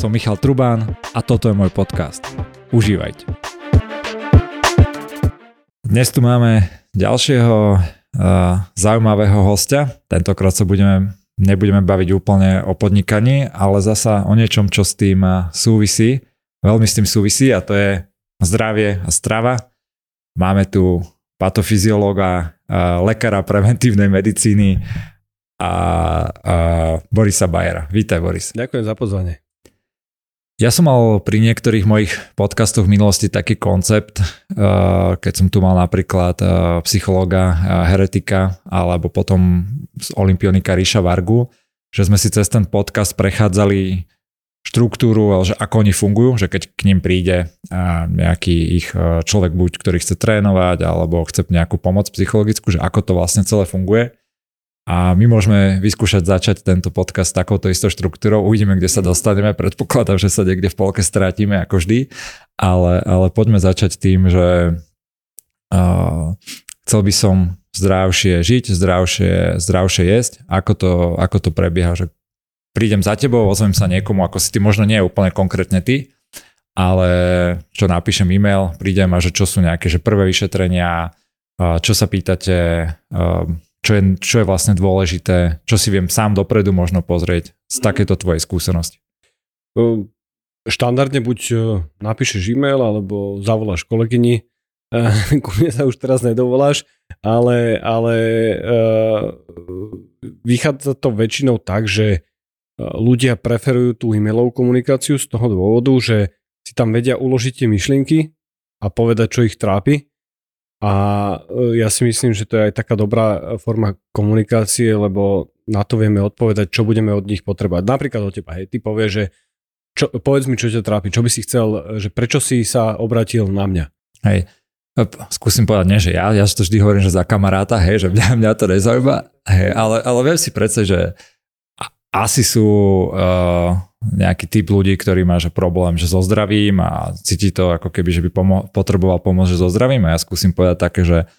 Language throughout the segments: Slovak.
som Michal Trubán a toto je môj podcast. Užívajte. Dnes tu máme ďalšieho uh, zaujímavého hostia. Tentokrát sa budeme, nebudeme baviť úplne o podnikaní, ale zasa o niečom, čo s tým súvisí. Veľmi s tým súvisí a to je zdravie a strava. Máme tu patofyziológa, lekára preventívnej medicíny a, a Borisa Bajera. Vítaj Boris. Ďakujem za pozvanie. Ja som mal pri niektorých mojich podcastoch v minulosti taký koncept, keď som tu mal napríklad psychologa, heretika alebo potom z olimpionika Ríša Vargu, že sme si cez ten podcast prechádzali štruktúru, ale že ako oni fungujú, že keď k ním príde nejaký ich človek buď, ktorý chce trénovať alebo chce nejakú pomoc psychologickú, že ako to vlastne celé funguje a my môžeme vyskúšať začať tento podcast takouto istou štruktúrou. Uvidíme, kde sa dostaneme. Predpokladám, že sa niekde v polke strátime ako vždy. Ale, ale poďme začať tým, že uh, chcel by som zdravšie žiť, zdravšie, zdravšie jesť. Ako to, ako to prebieha? Že prídem za tebou, ozvem sa niekomu, ako si ty, možno nie je úplne konkrétne ty, ale čo napíšem e-mail, prídem a že čo sú nejaké že prvé vyšetrenia, čo sa pýtate, čo je, čo je vlastne dôležité, čo si viem sám dopredu možno pozrieť z mhm. takéto tvojej skúsenosti? Štandardne buď napíšeš e-mail, alebo zavoláš kolegyni, ku mne sa už teraz nedovoláš, ale, ale vychádza to väčšinou tak, že ľudia preferujú tú e-mailovú komunikáciu z toho dôvodu, že si tam vedia uložiť tie myšlienky a povedať, čo ich trápi a e, ja si myslím, že to je aj taká dobrá e, forma komunikácie, lebo na to vieme odpovedať, čo budeme od nich potrebovať. Napríklad od teba, hej, ty povieš, že čo, povedz mi, čo ťa trápi, čo by si chcel, e, že prečo si sa obratil na mňa. Hej, skúsim povedať, nie, že ja, ja to vždy hovorím, že za kamaráta, hej, že mňa, mňa to nezaujíma, hej, ale, ale viem si predsa, že asi sú uh, nejaký typ ľudí, ktorý má že problém že so zdravím a cíti to ako keby, že by pomo- potreboval pomôcť že so zdravím a ja skúsim povedať také, že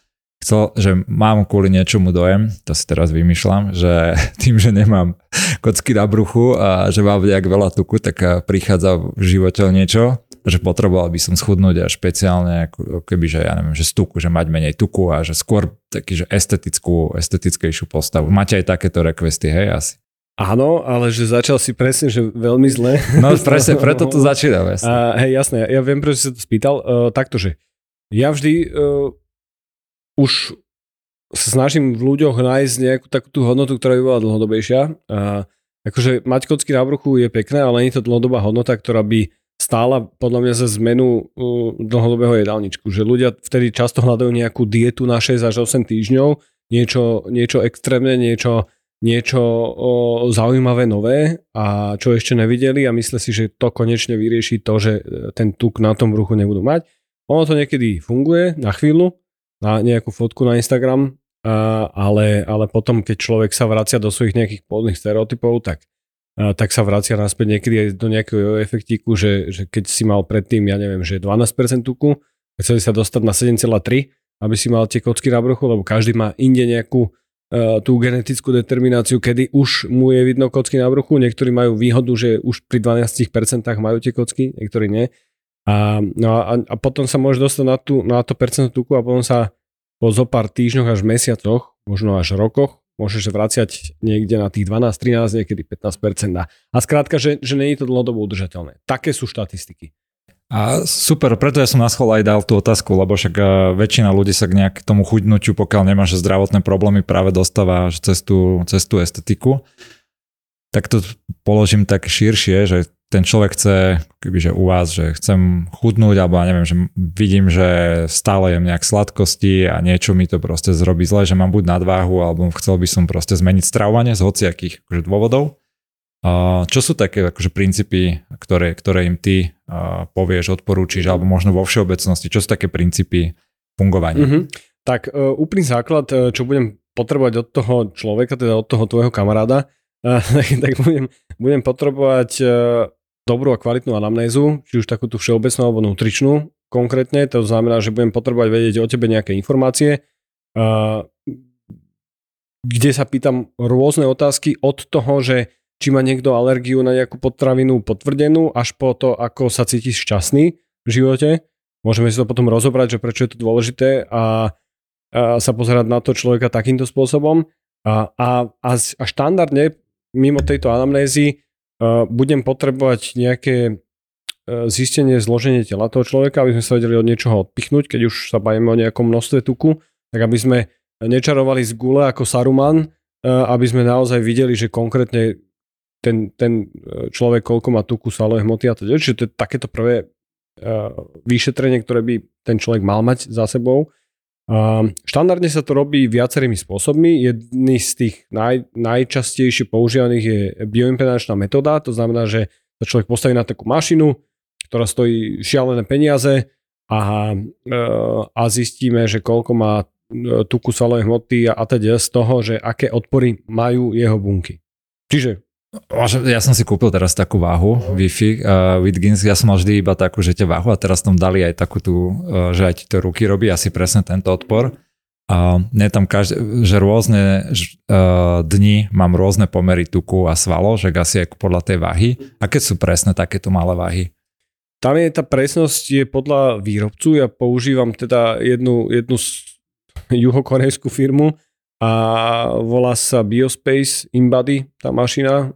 chcel, že mám kvôli niečomu dojem, to si teraz vymýšľam, že tým, že nemám kocky na bruchu a že mám nejak veľa tuku, tak eh, prichádza v živote niečo, že potreboval by som schudnúť a špeciálne ako keby, že ja neviem, že z tuku, že mať menej tuku a že skôr taký, že estetickú, estetickejšiu postavu. Máte aj takéto requesty, hej, asi? Áno, ale že začal si presne, že veľmi zle. No presne, preto to začínam. Jasne. A, hej, jasné, ja viem, prečo si to spýtal. Uh, takto, že ja vždy uh, už sa snažím v ľuďoch nájsť nejakú takú tú hodnotu, ktorá by bola dlhodobejšia. Uh, akože mať kocky na bruchu je pekné, ale nie je to dlhodobá hodnota, ktorá by stála podľa mňa za zmenu uh, dlhodobého jedálničku. Že ľudia vtedy často hľadajú nejakú dietu na 6 až 8 týždňov, niečo, niečo extrémne, niečo niečo zaujímavé nové a čo ešte nevideli a myslia si, že to konečne vyrieši to, že e, ten tuk na tom bruchu nebudú mať. Ono to niekedy funguje na chvíľu, na nejakú fotku na Instagram, ale, ale potom, keď človek sa vracia do svojich nejakých pôvodných stereotypov, tak, tak sa vracia naspäť niekedy aj do nejakého efektíku, že, že keď si mal predtým, ja neviem, že 12% tuku, chceli sa dostať na 7,3, aby si mal tie kocky na bruchu, lebo každý má inde nejakú tú genetickú determináciu, kedy už mu je vidno kocky na bruchu. Niektorí majú výhodu, že už pri 12% majú tie kocky, niektorí nie. A, no a, a potom sa môže dostať na, tú, na to percento tuku a potom sa po zo pár týždňoch až mesiacoch, možno až rokoch, môžeš vraciať niekde na tých 12, 13, niekedy 15%. A skrátka, že, že je to dlhodobo udržateľné. Také sú štatistiky. A super, preto ja som na schol aj dal tú otázku, lebo však e, väčšina ľudí sa k nejak tomu chudnutiu, pokiaľ nemáš zdravotné problémy, práve dostáva cez tú, cez tú estetiku. Tak to položím tak širšie, že ten človek chce, kebyže u vás, že chcem chudnúť, alebo ja neviem, že vidím, že stále jem nejak sladkosti a niečo mi to proste zrobí zle, že mám buď nadváhu, alebo chcel by som proste zmeniť stravovanie z hociakých akože, dôvodov. Čo sú také akože princípy, ktoré, ktoré im ty povieš, odporúčiš, alebo možno vo všeobecnosti, čo sú také princípy fungovania? Mm-hmm. Tak uh, úplný základ, e, čo budem potrebovať od toho človeka, teda od toho tvojho kamaráda, uh, tak, tak budem, budem potrebovať dobrú a kvalitnú anamnézu, či už takú tú všeobecnú alebo nutričnú konkrétne, to znamená, že budem potrebovať vedieť o tebe nejaké informácie, kde sa pýtam rôzne otázky od toho, že či má niekto alergiu na nejakú potravinu potvrdenú, až po to, ako sa cíti šťastný v živote. Môžeme si to potom rozobrať, že prečo je to dôležité a, a sa pozerať na to človeka takýmto spôsobom. A, a, a, a štandardne mimo tejto anamnézy uh, budem potrebovať nejaké uh, zistenie zloženie tela toho človeka, aby sme sa vedeli od niečoho odpichnúť, keď už sa bavíme o nejakom množstve tuku, tak aby sme nečarovali z gule ako Saruman, uh, aby sme naozaj videli, že konkrétne ten, ten človek koľko má tuku, svalové hmoty a teda. Čiže to je takéto prvé uh, vyšetrenie, ktoré by ten človek mal mať za sebou. Um, štandardne sa to robí viacerými spôsobmi. Jedný z tých naj, najčastejšie používaných je bioimpedančná metóda, to znamená, že sa človek postaví na takú mašinu, ktorá stojí šialené peniaze a, uh, a zistíme, že koľko má e, tuku svalovej hmoty a teda z toho, že aké odpory majú jeho bunky. Čiže ja som si kúpil teraz takú váhu Wi-Fi uh, Wittgens, ja som mal vždy iba takú, že tie váhu a teraz tam dali aj takú tú, uh, že aj ti to ruky robí asi presne tento odpor. A uh, tam každé, že rôzne uh, dni mám rôzne pomery tuku a svalov, že asi aj podľa tej váhy. Aké sú presne takéto malé váhy? Tam je tá presnosť je podľa výrobcu. Ja používam teda jednu, jednu juhokorejskú firmu, a volá sa Biospace Inbody, tá mašina.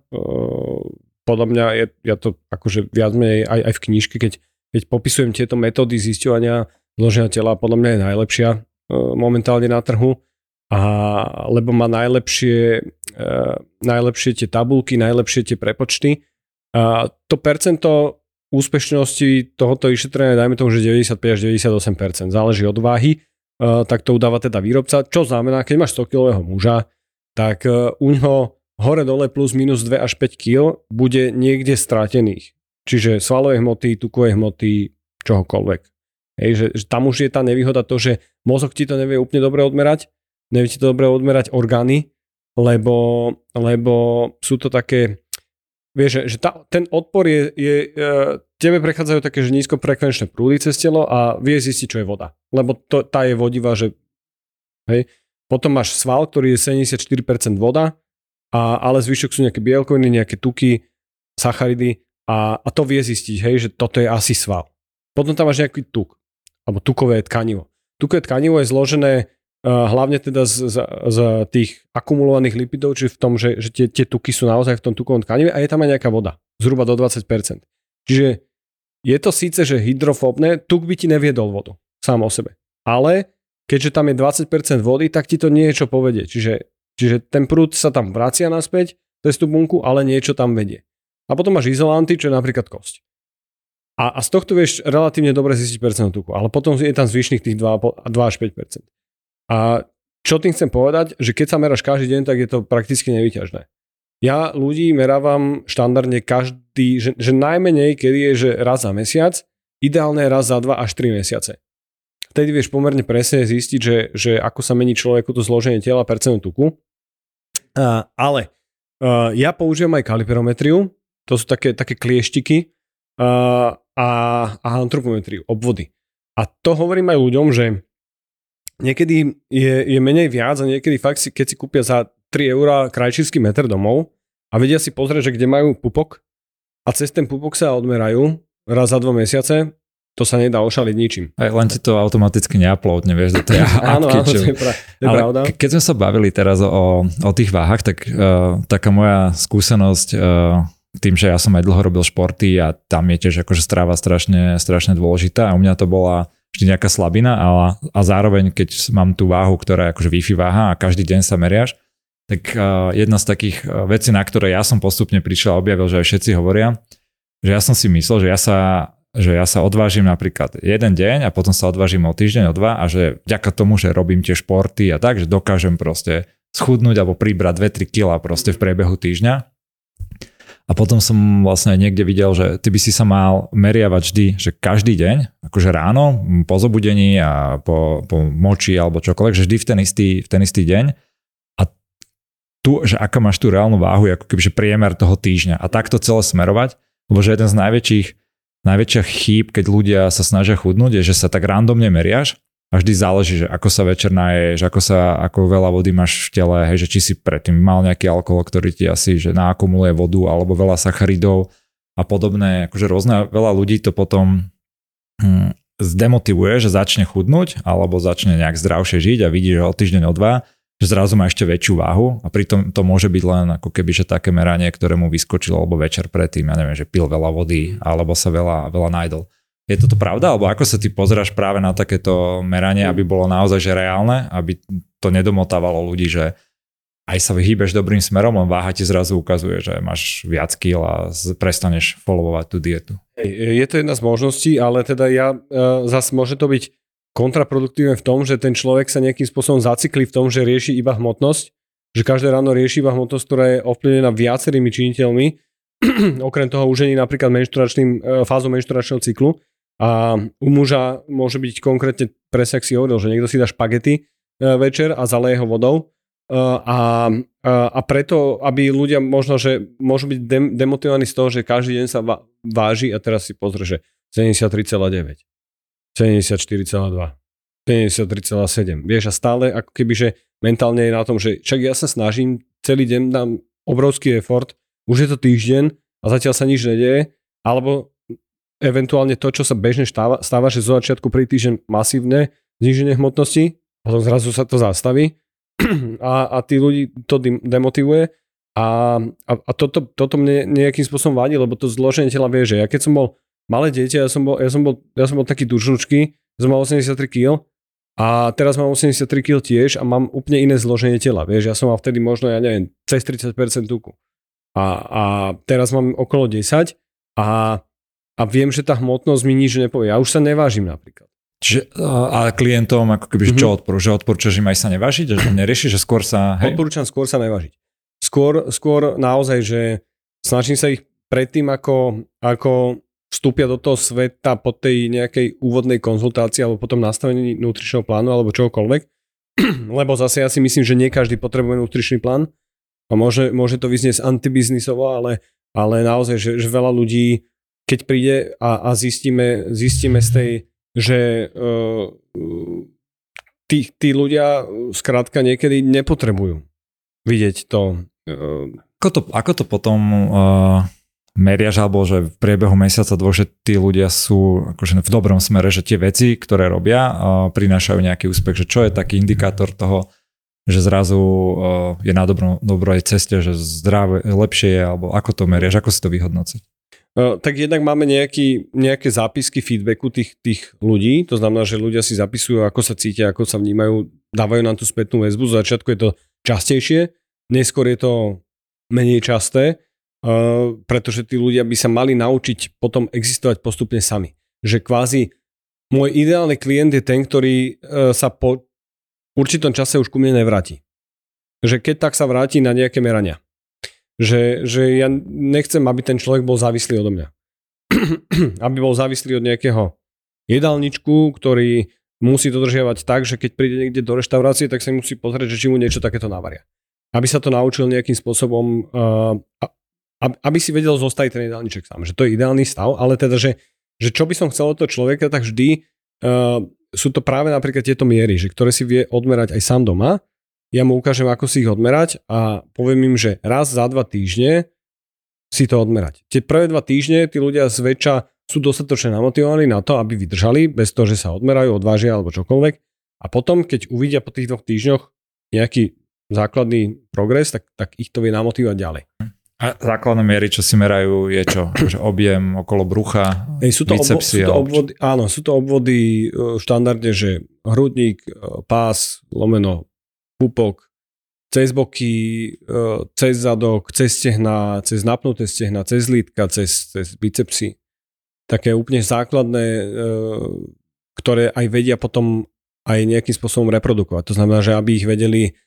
Podľa mňa je, ja to akože viac menej aj, aj v knižke, keď, keď popisujem tieto metódy zisťovania zloženia tela, podľa mňa je najlepšia momentálne na trhu. A, lebo má najlepšie, najlepšie tie tabulky, najlepšie tie prepočty. A to percento úspešnosti tohoto vyšetrenia, dajme tomu, že 95 až 98%, záleží od váhy tak to udáva teda výrobca. Čo znamená, keď máš 100 kg muža, tak eh, u ňoho hore-dole plus minus 2 až 5 kg bude niekde stratených. Čiže svalové hmoty, tukové hmoty, čohokoľvek. Hej, že, že tam už je tá nevýhoda to, že mozog ti to nevie úplne dobre odmerať, nevie ti to dobre odmerať orgány, lebo, lebo sú to také, vieš, že, že tá, ten odpor je, je, eh, tebe prechádzajú také, že nízkofrekvenčné prúdy cez telo a vie zistiť, čo je voda. Lebo to, tá je vodivá, že hej. Potom máš sval, ktorý je 74% voda, a, ale zvyšok sú nejaké bielkoviny, nejaké tuky, sacharidy a, a to vie zistiť, hej, že toto je asi sval. Potom tam máš nejaký tuk, alebo tukové tkanivo. Tukové tkanivo je zložené uh, hlavne teda z, z, z tých akumulovaných lipidov, čiže v tom, že, že tie, tie tuky sú naozaj v tom tukovom tkanive a je tam aj nejaká voda, zhruba do 20%. Čiže je to síce, že hydrofóbne, tuk by ti neviedol vodu sám o sebe. Ale keďže tam je 20% vody, tak ti to niečo povedie. Čiže, čiže ten prúd sa tam vracia naspäť cez tú bunku, ale niečo tam vedie. A potom máš izolanty, čo je napríklad kosť. A, a z tohto vieš relatívne dobre zistiť percent tuku, ale potom je tam zvyšných tých 2, 2 až 5%. A čo tým chcem povedať, že keď sa meráš každý deň, tak je to prakticky nevyťažné. Ja ľudí merávam štandardne každý, že, že najmenej, kedy je, že raz za mesiac, ideálne raz za 2 až 3 mesiace. Vtedy vieš pomerne presne zistiť, že, že ako sa mení človeku to zloženie tela percentu tuku. Uh, ale uh, ja použijem aj kaliperometriu, to sú také, také klieštiky uh, a, a antropometriu, obvody. A to hovorím aj ľuďom, že niekedy je, je menej viac a niekedy fakt si, keď si kúpia za 3 eurá krajčírsky meter domov, a vedia si pozrieť, že kde majú pupok a cez ten pupok sa odmerajú raz za dva mesiace, to sa nedá ošaliť ničím. Aj len ti to automaticky neaplodne, vieš, do tej áno, áno, to je, pra, to je Ale pravda. Ke, keď sme sa bavili teraz o, o tých váhach, tak uh, taká moja skúsenosť uh, tým, že ja som aj dlho robil športy a tam je tiež akože stráva strašne, strašne dôležitá a u mňa to bola vždy nejaká slabina ale, a zároveň keď mám tú váhu, ktorá je akože Wi-Fi váha a každý deň sa meriaš, tak jedna z takých vecí, na ktoré ja som postupne prišiel a objavil, že aj všetci hovoria, že ja som si myslel, že ja sa že ja sa odvážim napríklad jeden deň a potom sa odvážim o týždeň, o dva a že vďaka tomu, že robím tie športy a tak, že dokážem proste schudnúť alebo pribrať 2-3 kg proste v priebehu týždňa. A potom som vlastne niekde videl, že ty by si sa mal meriavať vždy, že každý deň, akože ráno, po zobudení a po, po moči alebo čokoľvek, že vždy v ten istý, v ten istý deň tu, že aká máš tú reálnu váhu, ako kebyže priemer toho týždňa. A takto celé smerovať, lebo že jeden z najväčších, najväčších chýb, keď ľudia sa snažia chudnúť, je, že sa tak randomne meriaš a vždy záleží, že ako sa večer naješ, ako sa, ako veľa vody máš v tele, hej, že či si predtým mal nejaký alkohol, ktorý ti asi, že naakumuluje vodu, alebo veľa sacharidov a podobné, akože rôzne, veľa ľudí to potom hm, zdemotivuje, že začne chudnúť, alebo začne nejak zdravšie žiť a vidí, že o týždeň, o dva že zrazu má ešte väčšiu váhu a pritom to môže byť len ako keby, že také meranie, ktoré mu vyskočilo alebo večer predtým, ja neviem, že pil veľa vody alebo sa veľa, veľa najdol. Je toto pravda? Alebo ako sa ty pozráš práve na takéto meranie, aby bolo naozaj že reálne, aby to nedomotávalo ľudí, že aj sa vyhýbeš dobrým smerom, len váha ti zrazu ukazuje, že máš viac kil a prestaneš followovať tú dietu. Je to jedna z možností, ale teda ja e, zase môže to byť kontraproduktívne v tom, že ten človek sa nejakým spôsobom zacikli v tom, že rieši iba hmotnosť, že každé ráno rieši iba hmotnosť, ktorá je ovplyvnená viacerými činiteľmi, okrem toho už je napríklad menšturačným, e, fázou menšturačného cyklu. A u muža môže byť konkrétne presne, ak si hovoril, že niekto si dá špagety e, večer a zaleje ho vodou. E, a, a, a preto, aby ľudia možno, že môžu byť dem, demotivovaní z toho, že každý deň sa váži a teraz si pozrie, že 73,9 74,2. 73,7. Vieš, a stále ako keby, že mentálne je na tom, že však ja sa snažím, celý deň dám obrovský effort, už je to týždeň a zatiaľ sa nič nedieje, alebo eventuálne to, čo sa bežne stáva, stáva že zo začiatku pri týždeň masívne zniženie hmotnosti, potom zrazu sa to zastaví a, a tí ľudí to demotivuje a, a, a toto, toto mne nejakým spôsobom vadí, lebo to zloženie tela vie, že ja keď som bol malé dieťa, ja som bol, ja som bol, ja som bol taký dužnučký, som mal 83 kg a teraz mám 83 kg tiež a mám úplne iné zloženie tela. Vieš, ja som mal vtedy možno, ja neviem, cez 30% tuku. A, a teraz mám okolo 10 a, a viem, že tá hmotnosť mi nič nepovie. Ja už sa nevážim napríklad. Čiže, a klientom ako keby, mm-hmm. čo mhm. odporúča? Odporúčaš im aj sa nevážiť? Že nerieši, že skôr sa... Hej? Odporúčam skôr sa nevážiť. Skôr, skôr naozaj, že snažím sa ich predtým, ako, ako vstúpia do toho sveta po tej nejakej úvodnej konzultácii alebo potom nastavení nutričného plánu alebo čokoľvek. Lebo zase ja si myslím, že nie každý potrebuje nutričný plán a môže, môže to vyznieť antibiznisovo, ale, ale naozaj, že, že veľa ľudí, keď príde a, a zistíme, zistíme z tej, že uh, tí, tí ľudia skrátka niekedy nepotrebujú vidieť to. Uh, ako to, ako to potom uh, meriaš, alebo že v priebehu mesiaca dvoch, že tí ľudia sú akože v dobrom smere, že tie veci, ktoré robia, prinášajú nejaký úspech, že čo je taký indikátor toho, že zrazu je na dobrom, dobrej ceste, že zdravé, lepšie je, alebo ako to meriaš, ako si to vyhodnociť? Tak jednak máme nejaký, nejaké zápisky feedbacku tých, tých ľudí, to znamená, že ľudia si zapisujú, ako sa cítia, ako sa vnímajú, dávajú nám tú spätnú väzbu, z začiatku je to častejšie, neskôr je to menej časté, Uh, pretože tí ľudia by sa mali naučiť potom existovať postupne sami. Že kvázi môj ideálny klient je ten, ktorý uh, sa po určitom čase už ku mne nevráti. Že keď tak sa vráti na nejaké merania. Že, že ja nechcem, aby ten človek bol závislý odo mňa. aby bol závislý od nejakého jedálničku, ktorý musí dodržiavať tak, že keď príde niekde do reštaurácie, tak sa musí pozrieť, že či mu niečo takéto navaria. Aby sa to naučil nejakým spôsobom uh, aby si vedel zostať ten ideálniček sám. Že to je ideálny stav, ale teda, že, že čo by som chcel od toho človeka, tak vždy uh, sú to práve napríklad tieto miery, že ktoré si vie odmerať aj sám doma. Ja mu ukážem, ako si ich odmerať a poviem im, že raz za dva týždne si to odmerať. Tie prvé dva týždne tí ľudia zväčša sú dostatočne namotivovaní na to, aby vydržali, bez toho, že sa odmerajú, odvážia alebo čokoľvek. A potom, keď uvidia po tých dvoch týždňoch nejaký základný progres, tak, tak ich to vie namotivovať ďalej. A základné miery, čo si merajú, je čo? Že objem okolo brucha, Ej, sú to, obvo- sú to obvody, Áno, sú to obvody e, štandardne, že hrudník, e, pás, lomeno, pupok, cez boky, e, cez zadok, cez stehna, cez napnuté stehna, cez lítka, cez, cez bicepsy. Také úplne základné, ktoré aj vedia potom aj nejakým spôsobom reprodukovať. To znamená, že aby ich vedeli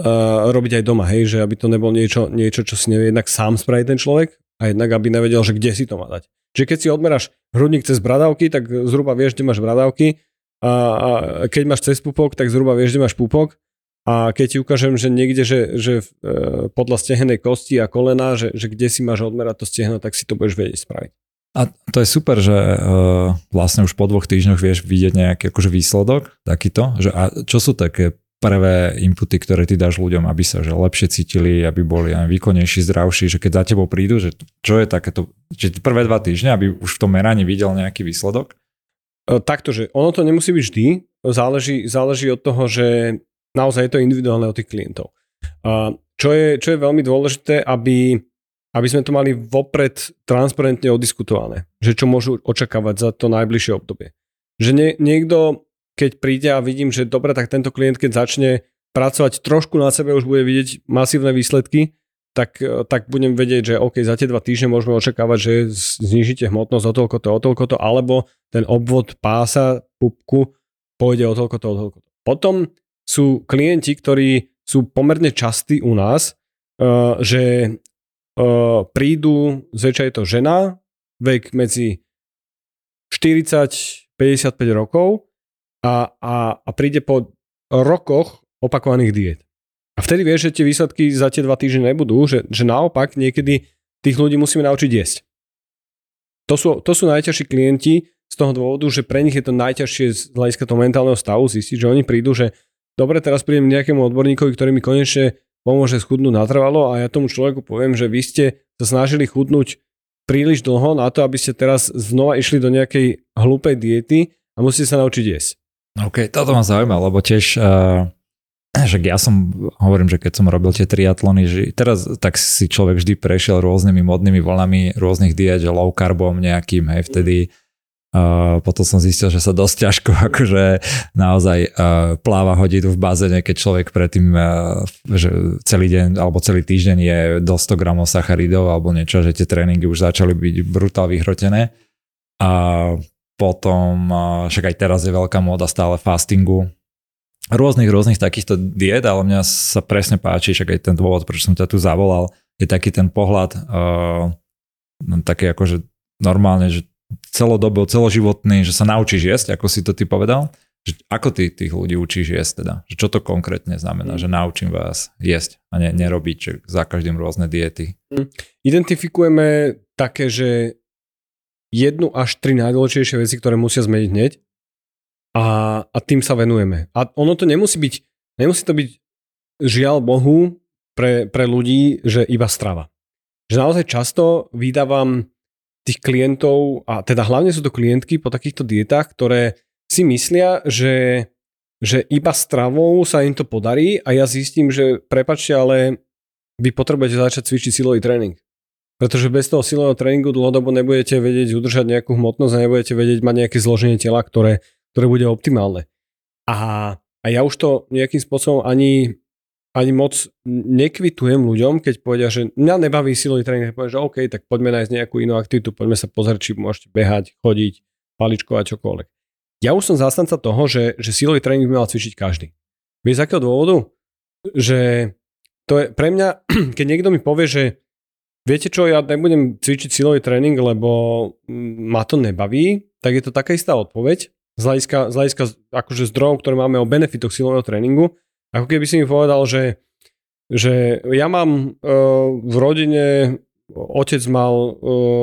uh, robiť aj doma, hej, že aby to nebolo niečo, niečo, čo si nevie jednak sám spraviť ten človek a jednak aby nevedel, že kde si to má dať. Čiže keď si odmeráš hrudník cez bradavky, tak zhruba vieš, kde máš bradavky a, a keď máš cez pupok, tak zhruba vieš, kde máš pupok a keď ti ukážem, že niekde, že, že e, podľa stehenej kosti a kolena, že, že kde si máš odmerať to stehno, tak si to budeš vedieť spraviť. A to je super, že uh, vlastne už po dvoch týždňoch vieš vidieť nejaký akože výsledok takýto, že a čo sú také prvé inputy, ktoré ty dáš ľuďom, aby sa že lepšie cítili, aby boli aj výkonnejší, zdravší, že keď za tebou prídu, že čo je takéto, že prvé dva týždne, aby už v tom meraní videl nejaký výsledok? E, takto, že ono to nemusí byť vždy, záleží, záleží od toho, že naozaj je to individuálne od tých klientov. Čo je, čo je veľmi dôležité, aby aby sme to mali vopred transparentne odiskutované, že čo môžu očakávať za to najbližšie obdobie. Že nie, niekto, keď príde a vidím, že dobre, tak tento klient, keď začne pracovať trošku na sebe, už bude vidieť masívne výsledky, tak, tak budem vedieť, že OK, za tie dva týždne môžeme očakávať, že znižíte hmotnosť o toľko to, o toľko to, alebo ten obvod pása, pupku pôjde o toľko to, o toľko to. Potom sú klienti, ktorí sú pomerne častí u nás, uh, že uh, prídu, zväčša je to žena, vek medzi 40-55 rokov a, a, a príde po rokoch opakovaných diet. A vtedy vieš, že tie výsledky za tie dva týždne nebudú, že, že naopak niekedy tých ľudí musíme naučiť jesť. To sú, to sú najťažší klienti z toho dôvodu, že pre nich je to najťažšie z hľadiska toho mentálneho stavu zistiť, že oni prídu, že dobre, teraz prídem nejakému odborníkovi, ktorý mi konečne pomôže schudnúť natrvalo a ja tomu človeku poviem, že vy ste sa snažili chudnúť príliš dlho na to, aby ste teraz znova išli do nejakej hlúpej diety a musíte sa naučiť jesť. OK, toto ma zaujíma, lebo tiež uh, že ja som, hovorím, že keď som robil tie triatlony, že teraz tak si človek vždy prešiel rôznymi modnými voľami rôznych diet, že low carbom nejakým, hej, vtedy Uh, potom som zistil, že sa dosť ťažko akože naozaj uh, pláva hodinu v bazéne, keď človek predtým uh, že celý deň alebo celý týždeň je do 100 gramov sacharidov alebo niečo, že tie tréningy už začali byť brutál vyhrotené. A potom, však aj teraz je veľká móda stále fastingu, rôznych, rôznych takýchto diet, ale mňa sa presne páči, však aj ten dôvod, prečo som ťa tu zavolal, je taký ten pohľad uh, taký akože normálne, že celodobo, celoživotný, že sa naučíš jesť, ako si to ty povedal? Že ako ty tých ľudí učíš jesť teda? Že čo to konkrétne znamená, mm. že naučím vás jesť a ne, nerobiť že za každým rôzne diety? Mm. Identifikujeme také, že jednu až tri najdôležitejšie veci, ktoré musia zmeniť hneď a, a tým sa venujeme. A ono to nemusí byť, nemusí to byť žiaľ Bohu pre, pre ľudí, že iba strava. Že naozaj často vydávam tých klientov, a teda hlavne sú to klientky po takýchto dietách, ktoré si myslia, že, že iba stravou sa im to podarí a ja zistím, že prepačte, ale vy potrebujete začať cvičiť silový tréning. Pretože bez toho silového tréningu dlhodobo nebudete vedieť udržať nejakú hmotnosť a nebudete vedieť mať nejaké zloženie tela, ktoré, ktoré bude optimálne. A, a ja už to nejakým spôsobom ani ani moc nekvitujem ľuďom, keď povedia, že mňa nebaví silový tréning, poviem, že OK, tak poďme nájsť nejakú inú aktivitu, poďme sa pozrieť, či môžete behať, chodiť, paličkovať, čokoľvek. Ja už som zástanca toho, že, že silový tréning by mal cvičiť každý. Vieš z akého dôvodu? Že to je pre mňa, keď niekto mi povie, že viete čo, ja nebudem cvičiť silový tréning, lebo ma to nebaví, tak je to taká istá odpoveď z hľadiska, z hľadiska akože zdrojov, ktoré máme o benefitoch silového tréningu, ako keby si mi povedal, že, že ja mám uh, v rodine, otec mal uh,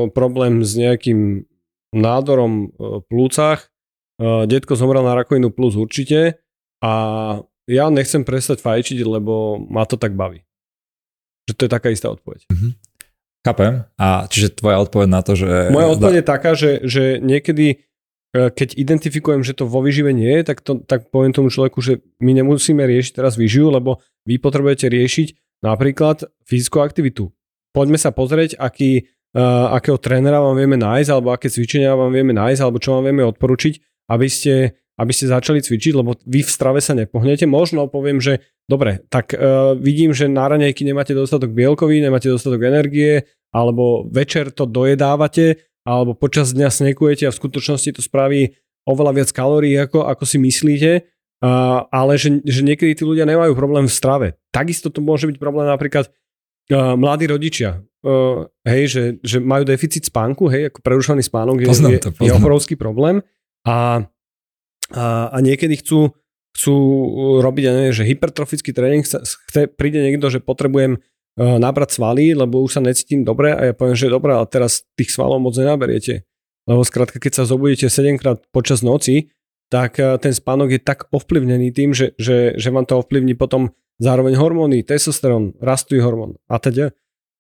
problém s nejakým nádorom uh, plúcach, uh, detko zomrel na rakovinu plus určite a ja nechcem prestať fajčiť, lebo ma to tak baví. Že to je taká istá odpoveď. Mm-hmm. Chápem. A čiže tvoja odpoveď na to, že... Moja odpoveď je taká, že, že niekedy E, keď identifikujem, že to vo výžive nie je, tak, to, tak poviem tomu človeku, že my nemusíme riešiť teraz výživu, lebo vy potrebujete riešiť napríklad fyzickú aktivitu. Poďme sa pozrieť, aký, uh, akého trénera vám vieme nájsť, alebo aké cvičenia vám vieme nájsť, alebo čo vám vieme odporučiť, aby ste, aby ste začali cvičiť, lebo vy v strave sa nepohnete. Možno poviem, že dobre, tak uh, vidím, že na raňajky nemáte dostatok bielkovín, nemáte dostatok energie, alebo večer to dojedávate, alebo počas dňa snekujete a v skutočnosti to spraví oveľa viac kalórií, ako, ako si myslíte, uh, ale že, že niekedy tí ľudia nemajú problém v strave. Takisto to môže byť problém napríklad uh, mladí rodičia. Uh, hej, že, že majú deficit spánku, hej, ako prerušovaný spánok je, to, je obrovský problém a, a, a niekedy chcú, chcú robiť, ja neviem, že hypertrofický tréning, chce, príde niekto, že potrebujem nabrať svaly, lebo už sa necítim dobre a ja poviem, že dobre, ale teraz tých svalov moc nenaberiete. lebo skrátka, keď sa zobudíte 7 krát počas noci, tak e, ten spánok je tak ovplyvnený tým, že, že, že vám to ovplyvní potom zároveň hormóny, testosterón, rastuje hormón a teda.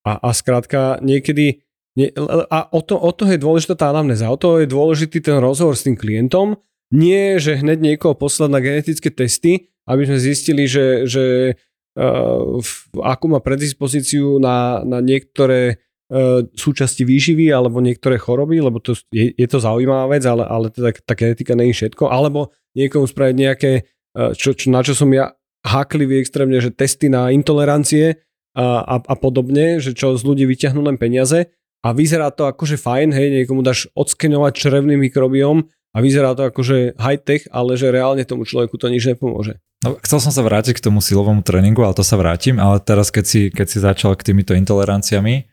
A, a skrátka niekedy, nie, a o to, o to je dôležitá tá anamnéza, o to je dôležitý ten rozhovor s tým klientom, nie, že hneď niekoho poslať na genetické testy, aby sme zistili, že, že uh, akú má predispozíciu na, na niektoré uh, súčasti výživy alebo niektoré choroby, lebo to je, je to zaujímavá vec, ale, ale teda tá genetika je všetko, alebo niekomu spraviť nejaké, uh, čo, čo, na čo som ja háklivý extrémne, že testy na intolerancie a, a, a podobne, že čo z ľudí vyťahnú len peniaze. A vyzerá to akože fajn, hej, niekomu dáš odskenovať črevný mikrobióm a vyzerá to akože high-tech, ale že reálne tomu človeku to nič nepomôže. No, chcel som sa vrátiť k tomu silovému tréningu, ale to sa vrátim, ale teraz keď si, keď si začal k týmito intoleranciami,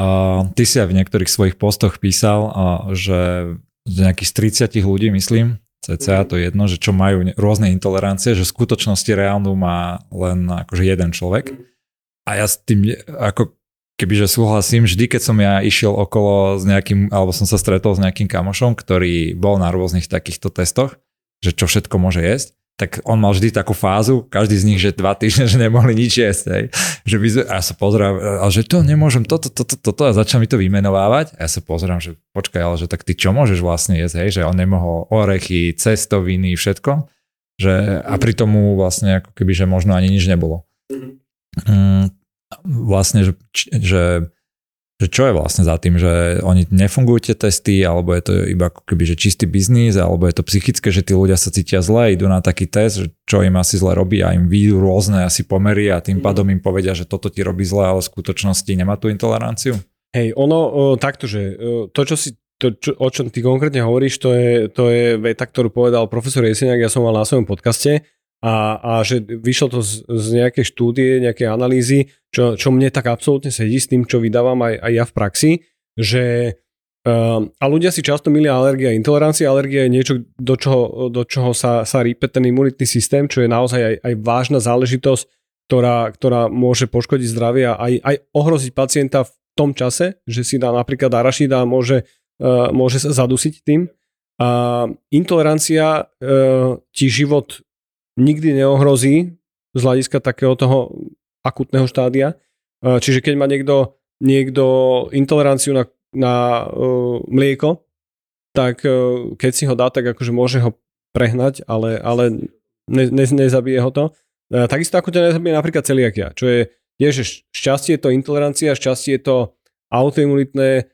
uh, ty si aj v niektorých svojich postoch písal, uh, že z nejakých 30 ľudí, myslím, cca to je jedno, že čo majú rôzne intolerancie, že v skutočnosti reálnu má len akože jeden človek. A ja s tým ako kebyže súhlasím, vždy keď som ja išiel okolo s nejakým, alebo som sa stretol s nejakým kamošom, ktorý bol na rôznych takýchto testoch, že čo všetko môže jesť, tak on mal vždy takú fázu, každý z nich, že dva týždne, že nemohli nič jesť. Hej. Že by, a ja sa pozerám, ale že to nemôžem, toto, toto, toto a začal mi to vymenovávať. A ja sa pozerám, že počkaj, ale že tak ty čo môžeš vlastne jesť, hej? že on nemohol orechy, cestoviny, všetko. Že, a pri tomu vlastne ako keby, že možno ani nič nebolo. Mm, vlastne, že, že, že čo je vlastne za tým, že oni nefungujú tie testy, alebo je to iba ako keby, že čistý biznis, alebo je to psychické, že tí ľudia sa cítia zle, idú na taký test, že čo im asi zle robí a im vyjdú rôzne asi pomery a tým mhm. pádom im povedia, že toto ti robí zle, ale v skutočnosti nemá tú intoleranciu? Hej, ono o, takto, že to, čo si to, čo, o čom ty konkrétne hovoríš, to je, to je veta, ktorú povedal profesor Jeseniak, ja som mal na svojom podcaste a, a že vyšlo to z, z nejakej štúdie, nejakej analýzy, čo, čo mne tak absolútne sedí s tým, čo vydávam aj, aj ja v praxi, že uh, a ľudia si často milia alergia a intolerancia. Alergia je niečo, do čoho, do čoho sa, sa rípe ten imunitný systém, čo je naozaj aj, aj vážna záležitosť, ktorá, ktorá môže poškodiť zdravie a aj, aj ohroziť pacienta v tom čase, že si dá napríklad arašida a môže, uh, môže sa zadusiť tým. A intolerancia uh, ti život nikdy neohrozí z hľadiska takého toho akutného štádia. E, čiže keď má niekto, niekto intoleranciu na, na uh, mlieko, tak uh, keď si ho dá, tak akože môže ho prehnať, ale, ale ne, ne, nezabije ho to. Uh, takisto ako ťa nezabije napríklad celiakia, čo je, je že šťastie je to intolerancia, šťastie je to autoimunitné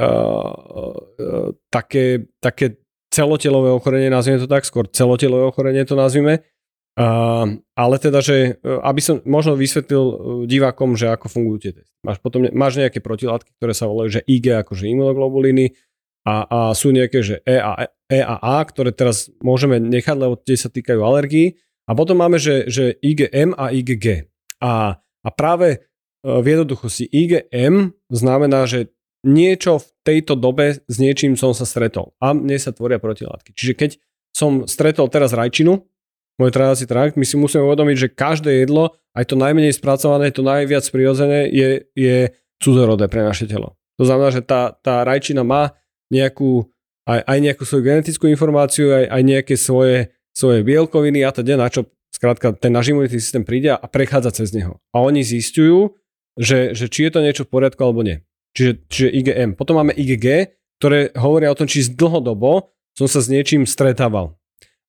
uh, uh, také, také celotelové ochorenie, nazvime to tak, skôr celotelové ochorenie to nazvime, Uh, ale teda, že e, aby som možno vysvetlil e, divákom, že ako fungujú tie testy. Máš, potom, máš nejaké protilátky, ktoré sa volajú, že IG akože imunoglobuliny a, a sú nejaké, že E a, e a A, ktoré teraz môžeme nechať, lebo tie sa týkajú alergií. A potom máme, že, že IgM a IgG. A, a práve v jednoduchosti IgM znamená, že niečo v tejto dobe s niečím som sa stretol a mne sa tvoria protilátky. Čiže keď som stretol teraz rajčinu, môj trávací trakt, my si musíme uvedomiť, že každé jedlo, aj to najmenej spracované, to najviac prirodzené, je, je cudzorodé pre naše telo. To znamená, že tá, tá rajčina má nejakú, aj, aj nejakú svoju genetickú informáciu, aj, aj nejaké svoje, svoje bielkoviny a teda, na čo skrátka ten náš imunitný systém príde a prechádza cez neho. A oni zistujú, že, že či je to niečo v poriadku alebo nie. Čiže, čiže IgM. Potom máme IgG, ktoré hovoria o tom, či dlhodobo som sa s niečím stretával.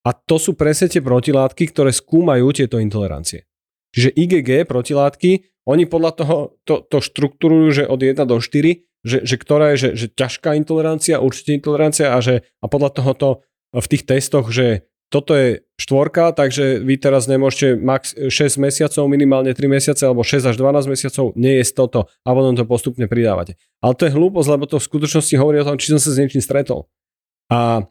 A to sú presne tie protilátky, ktoré skúmajú tieto intolerancie. Čiže IgG protilátky, oni podľa toho to, to štruktúrujú, že od 1 do 4, že, že ktorá je že, že ťažká intolerancia, určite intolerancia a, že, a podľa toho to v tých testoch, že toto je štvorka, takže vy teraz nemôžete max 6 mesiacov, minimálne 3 mesiace alebo 6 až 12 mesiacov nie je toto a potom to postupne pridávate. Ale to je hlúposť, lebo to v skutočnosti hovorí o tom, či som sa s niečím stretol. A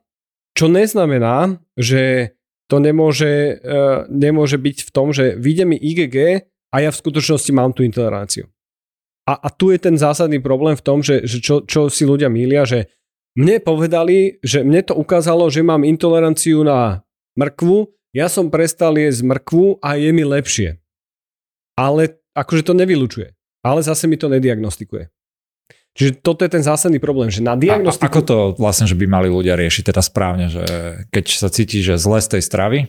čo neznamená, že to nemôže, uh, nemôže byť v tom, že vyjde mi IgG a ja v skutočnosti mám tú intoleranciu. A, a tu je ten zásadný problém v tom, že, že čo, čo si ľudia mília, že mne povedali, že mne to ukázalo, že mám intoleranciu na mrkvu, ja som prestal jesť mrkvu a je mi lepšie. Ale akože to nevylučuje. Ale zase mi to nediagnostikuje. Čiže toto je ten zásadný problém, že na diagnostiku... A, a ako to vlastne, že by mali ľudia riešiť teda správne, že keď sa cíti, že zle z tej stravy?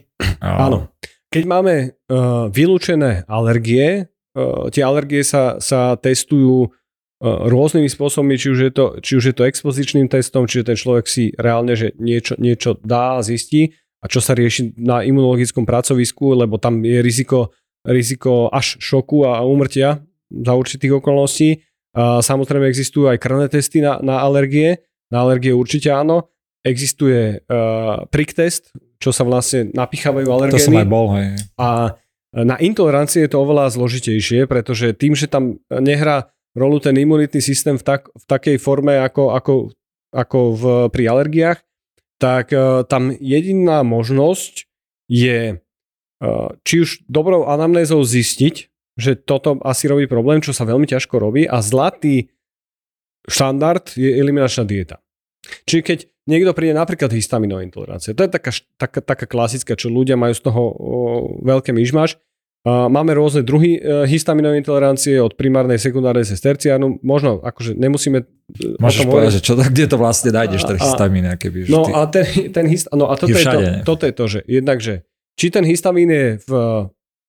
Áno. Keď máme uh, vylúčené alergie, uh, tie alergie sa, sa testujú uh, rôznymi spôsobmi, či už, je to, či už je to expozičným testom, čiže ten človek si reálne že niečo, niečo dá a zistí a čo sa rieši na imunologickom pracovisku, lebo tam je riziko, riziko až šoku a umrtia za určitých okolností Samozrejme existujú aj krvné testy na, na alergie. Na alergie určite áno. Existuje uh, prick test, čo sa vlastne napichávajú alergény. To som aj bol, hej. A na intolerancie je to oveľa zložitejšie, pretože tým, že tam nehrá rolu ten imunitný systém v, tak, v takej forme ako, ako, ako v, pri alergiách, tak uh, tam jediná možnosť je uh, či už dobrou anamnézou zistiť, že toto asi robí problém, čo sa veľmi ťažko robí a zlatý štandard je eliminačná dieta. Čiže keď niekto príde napríklad histaminová intolerancia, to je taká, taká, taká klasická, čo ľudia majú z toho o, veľké myšmaš. Máme rôzne druhy uh, histaminovej intolerancie od primárnej, sekundárnej cez terciárnu. Možno akože nemusíme... Uh, Môžeš povedať, že čo, kde to vlastne nájdeš, ten histamín? Keby, no ty... a ten, ten hist, no a toto je, je to, toto je to, že jednak, že či ten histamín je v,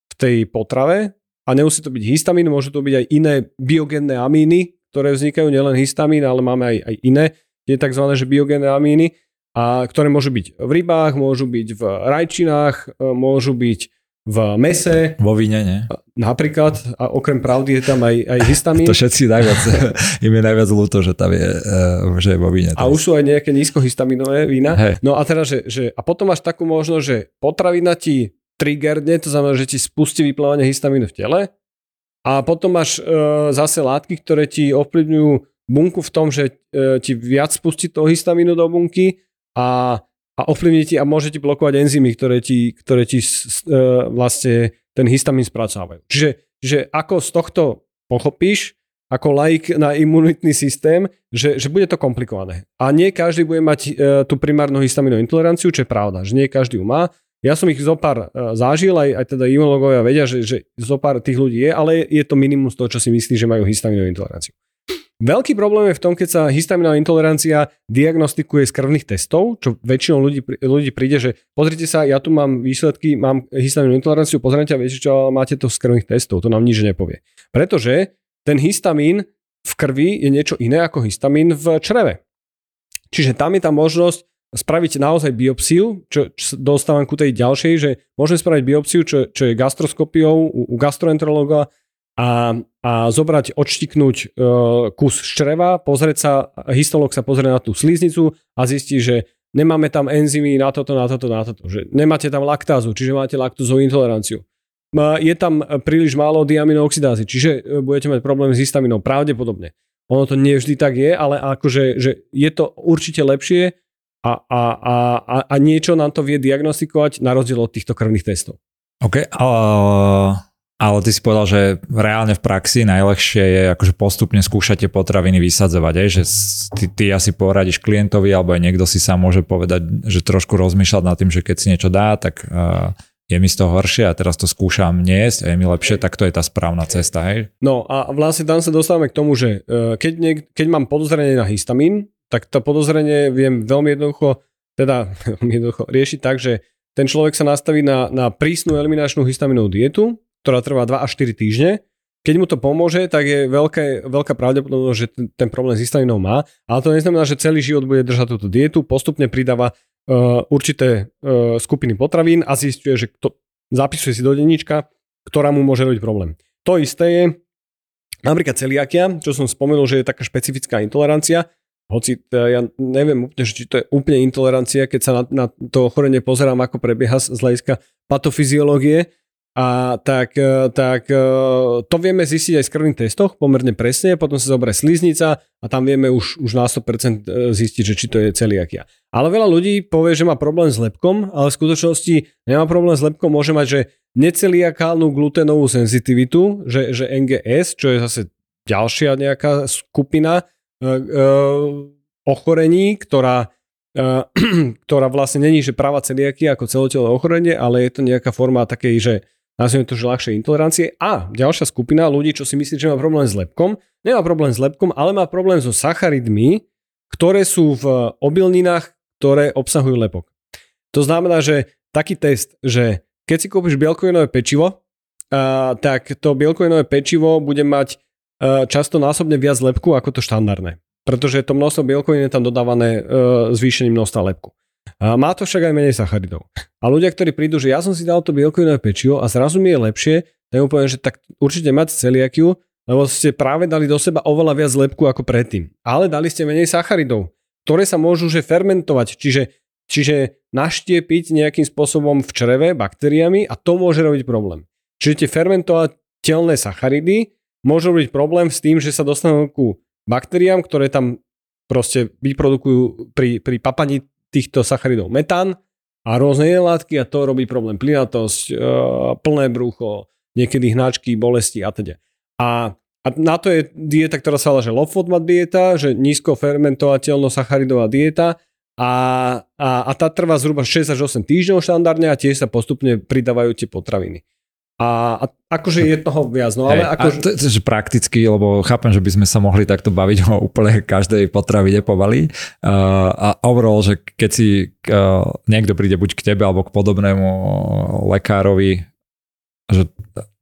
v tej potrave, a nemusí to byť histamín, môžu to byť aj iné biogenné amíny, ktoré vznikajú, nielen histamín, ale máme aj, aj iné, je tzv. Že biogenné amíny, a ktoré môžu byť v rybách, môžu byť v rajčinách, e, môžu byť v mese. Vo víne, nie? Napríklad, a okrem pravdy je tam aj, aj histamín. to všetci najviac, im je najviac ľúto, že tam je, e, že je vo víne. A už sú aj nejaké nízkohistaminové vína. Hey. No a teda, že, že, a potom máš takú možnosť, že potravina ti triggerne, to znamená, že ti spustí vyplávanie histamínu v tele a potom máš e, zase látky, ktoré ti ovplyvňujú bunku v tom, že e, ti viac spustí toho histamínu do bunky a, a ovplyvní ti a môže ti blokovať enzymy, ktoré ti, ktoré ti e, vlastne ten histamín spracovávajú. Čiže, čiže ako z tohto pochopíš, ako laik na imunitný systém, že, že bude to komplikované. A nie každý bude mať e, tú primárnu histaminovú intoleranciu, čo je pravda, že nie každý ju má. Ja som ich zopár e, zažil, aj, aj teda imunológovia vedia, že, že zopár tých ľudí je, ale je to minimum z toho, čo si myslí, že majú histaminovú intoleranciu. Veľký problém je v tom, keď sa histaminová intolerancia diagnostikuje z krvných testov, čo väčšinou ľudí, ľudí príde, že pozrite sa, ja tu mám výsledky, mám histaminovú intoleranciu, pozrite a viete čo, máte to z krvných testov, to nám nič nepovie. Pretože ten histamín v krvi je niečo iné ako histamín v čreve. Čiže tam je tá možnosť spraviť naozaj biopsiu, čo, čo dostávam ku tej ďalšej, že môžem spraviť biopsiu, čo, čo je gastroskopiou u, u gastroenterologa a, a zobrať, odštiknúť e, kus čreva, pozrieť sa, histolog sa pozrie na tú sliznicu a zistí, že nemáme tam enzymy na toto, na toto, na toto, že nemáte tam laktázu, čiže máte laktózovú intoleranciu. Je tam príliš málo diaminooxidázy, čiže e, budete mať problém s histaminou, pravdepodobne. Ono to nie vždy tak je, ale akože že je to určite lepšie, a, a, a, a niečo nám to vie diagnostikovať na rozdiel od týchto krvných testov. OK, ale, ale ty si povedal, že reálne v praxi najlepšie je akože postupne skúšať tie potraviny vysadzovať, aj, že ty, ty asi poradíš klientovi alebo aj niekto si sa môže povedať, že trošku rozmýšľať nad tým, že keď si niečo dá, tak uh, je mi z toho horšie a teraz to skúšam niesť a je mi lepšie, tak to je tá správna cesta, hej? No a vlastne tam sa dostávame k tomu, že uh, keď, niek- keď mám podozrenie na histamín, tak to podozrenie viem veľmi jednoducho, teda jednoducho riešiť tak, že ten človek sa nastaví na, na prísnu eliminačnú histaminovú dietu, ktorá trvá 2 až 4 týždne. Keď mu to pomôže, tak je veľké, veľká pravdepodobnosť, že ten, ten problém s histaminou má, ale to neznamená, že celý život bude držať túto dietu, postupne pridáva uh, určité uh, skupiny potravín a zistuje, že to, zapisuje si do denníčka, ktorá mu môže robiť problém. To isté je napríklad celiakia, čo som spomenul, že je taká špecifická intolerancia, hoci ja neviem úplne, či to je úplne intolerancia, keď sa na, na to ochorenie pozerám, ako prebieha z hľadiska patofyziológie, a tak, e, tak e, to vieme zistiť aj z krvných testoch pomerne presne, potom sa zoberie sliznica a tam vieme už, už na 100% e, zistiť, že či to je celiakia. Ale veľa ľudí povie, že má problém s lepkom, ale v skutočnosti nemá problém s lepkom, môže mať, že neceliakálnu glutenovú senzitivitu, že, že NGS, čo je zase ďalšia nejaká skupina, E, e, ochorení, ktorá, e, ktorá vlastne není, že práva celiaky ako celotelé ochorenie, ale je to nejaká forma takej, že nazvime to, že ľahšej intolerancie. A ďalšia skupina ľudí, čo si myslí, že má problém s lepkom, nemá problém s lepkom, ale má problém so sacharidmi, ktoré sú v obilninách, ktoré obsahujú lepok. To znamená, že taký test, že keď si kúpiš bielkovinové pečivo, uh, tak to bielkovinové pečivo bude mať často násobne viac lepku ako to štandardné. Pretože to množstvo bielkovín je tam dodávané uh, zvýšením množstva lepku. A má to však aj menej sacharidov. A ľudia, ktorí prídu, že ja som si dal to bielkovinové pečivo a zrazu mi je lepšie, tak mu poviem, že tak určite máte celiakiu, lebo ste práve dali do seba oveľa viac lepku ako predtým. Ale dali ste menej sacharidov, ktoré sa môžu že fermentovať, čiže, čiže naštiepiť nejakým spôsobom v čreve baktériami a to môže robiť problém. Čiže tie fermentovateľné sacharidy môžu byť problém s tým, že sa dostanú ku baktériám, ktoré tam proste vyprodukujú pri, pri papaní týchto sacharidov metán a rôzne iné látky a to robí problém plynatosť, e, plné brucho, niekedy hnačky, bolesti a teda. A, a na to je dieta, ktorá sa volá, že low FODMAP dieta, že nízko fermentovateľno sacharidová dieta a, a, a tá trvá zhruba 6 až 8 týždňov štandardne a tiež sa postupne pridávajú tie potraviny. A, a akože je toho viac, no ale hey, akože... to, to, že prakticky, lebo chápem, že by sme sa mohli takto baviť o úplne každej potravine pomaly. Uh, a overall, že keď si uh, niekto príde buď k tebe alebo k podobnému lekárovi, že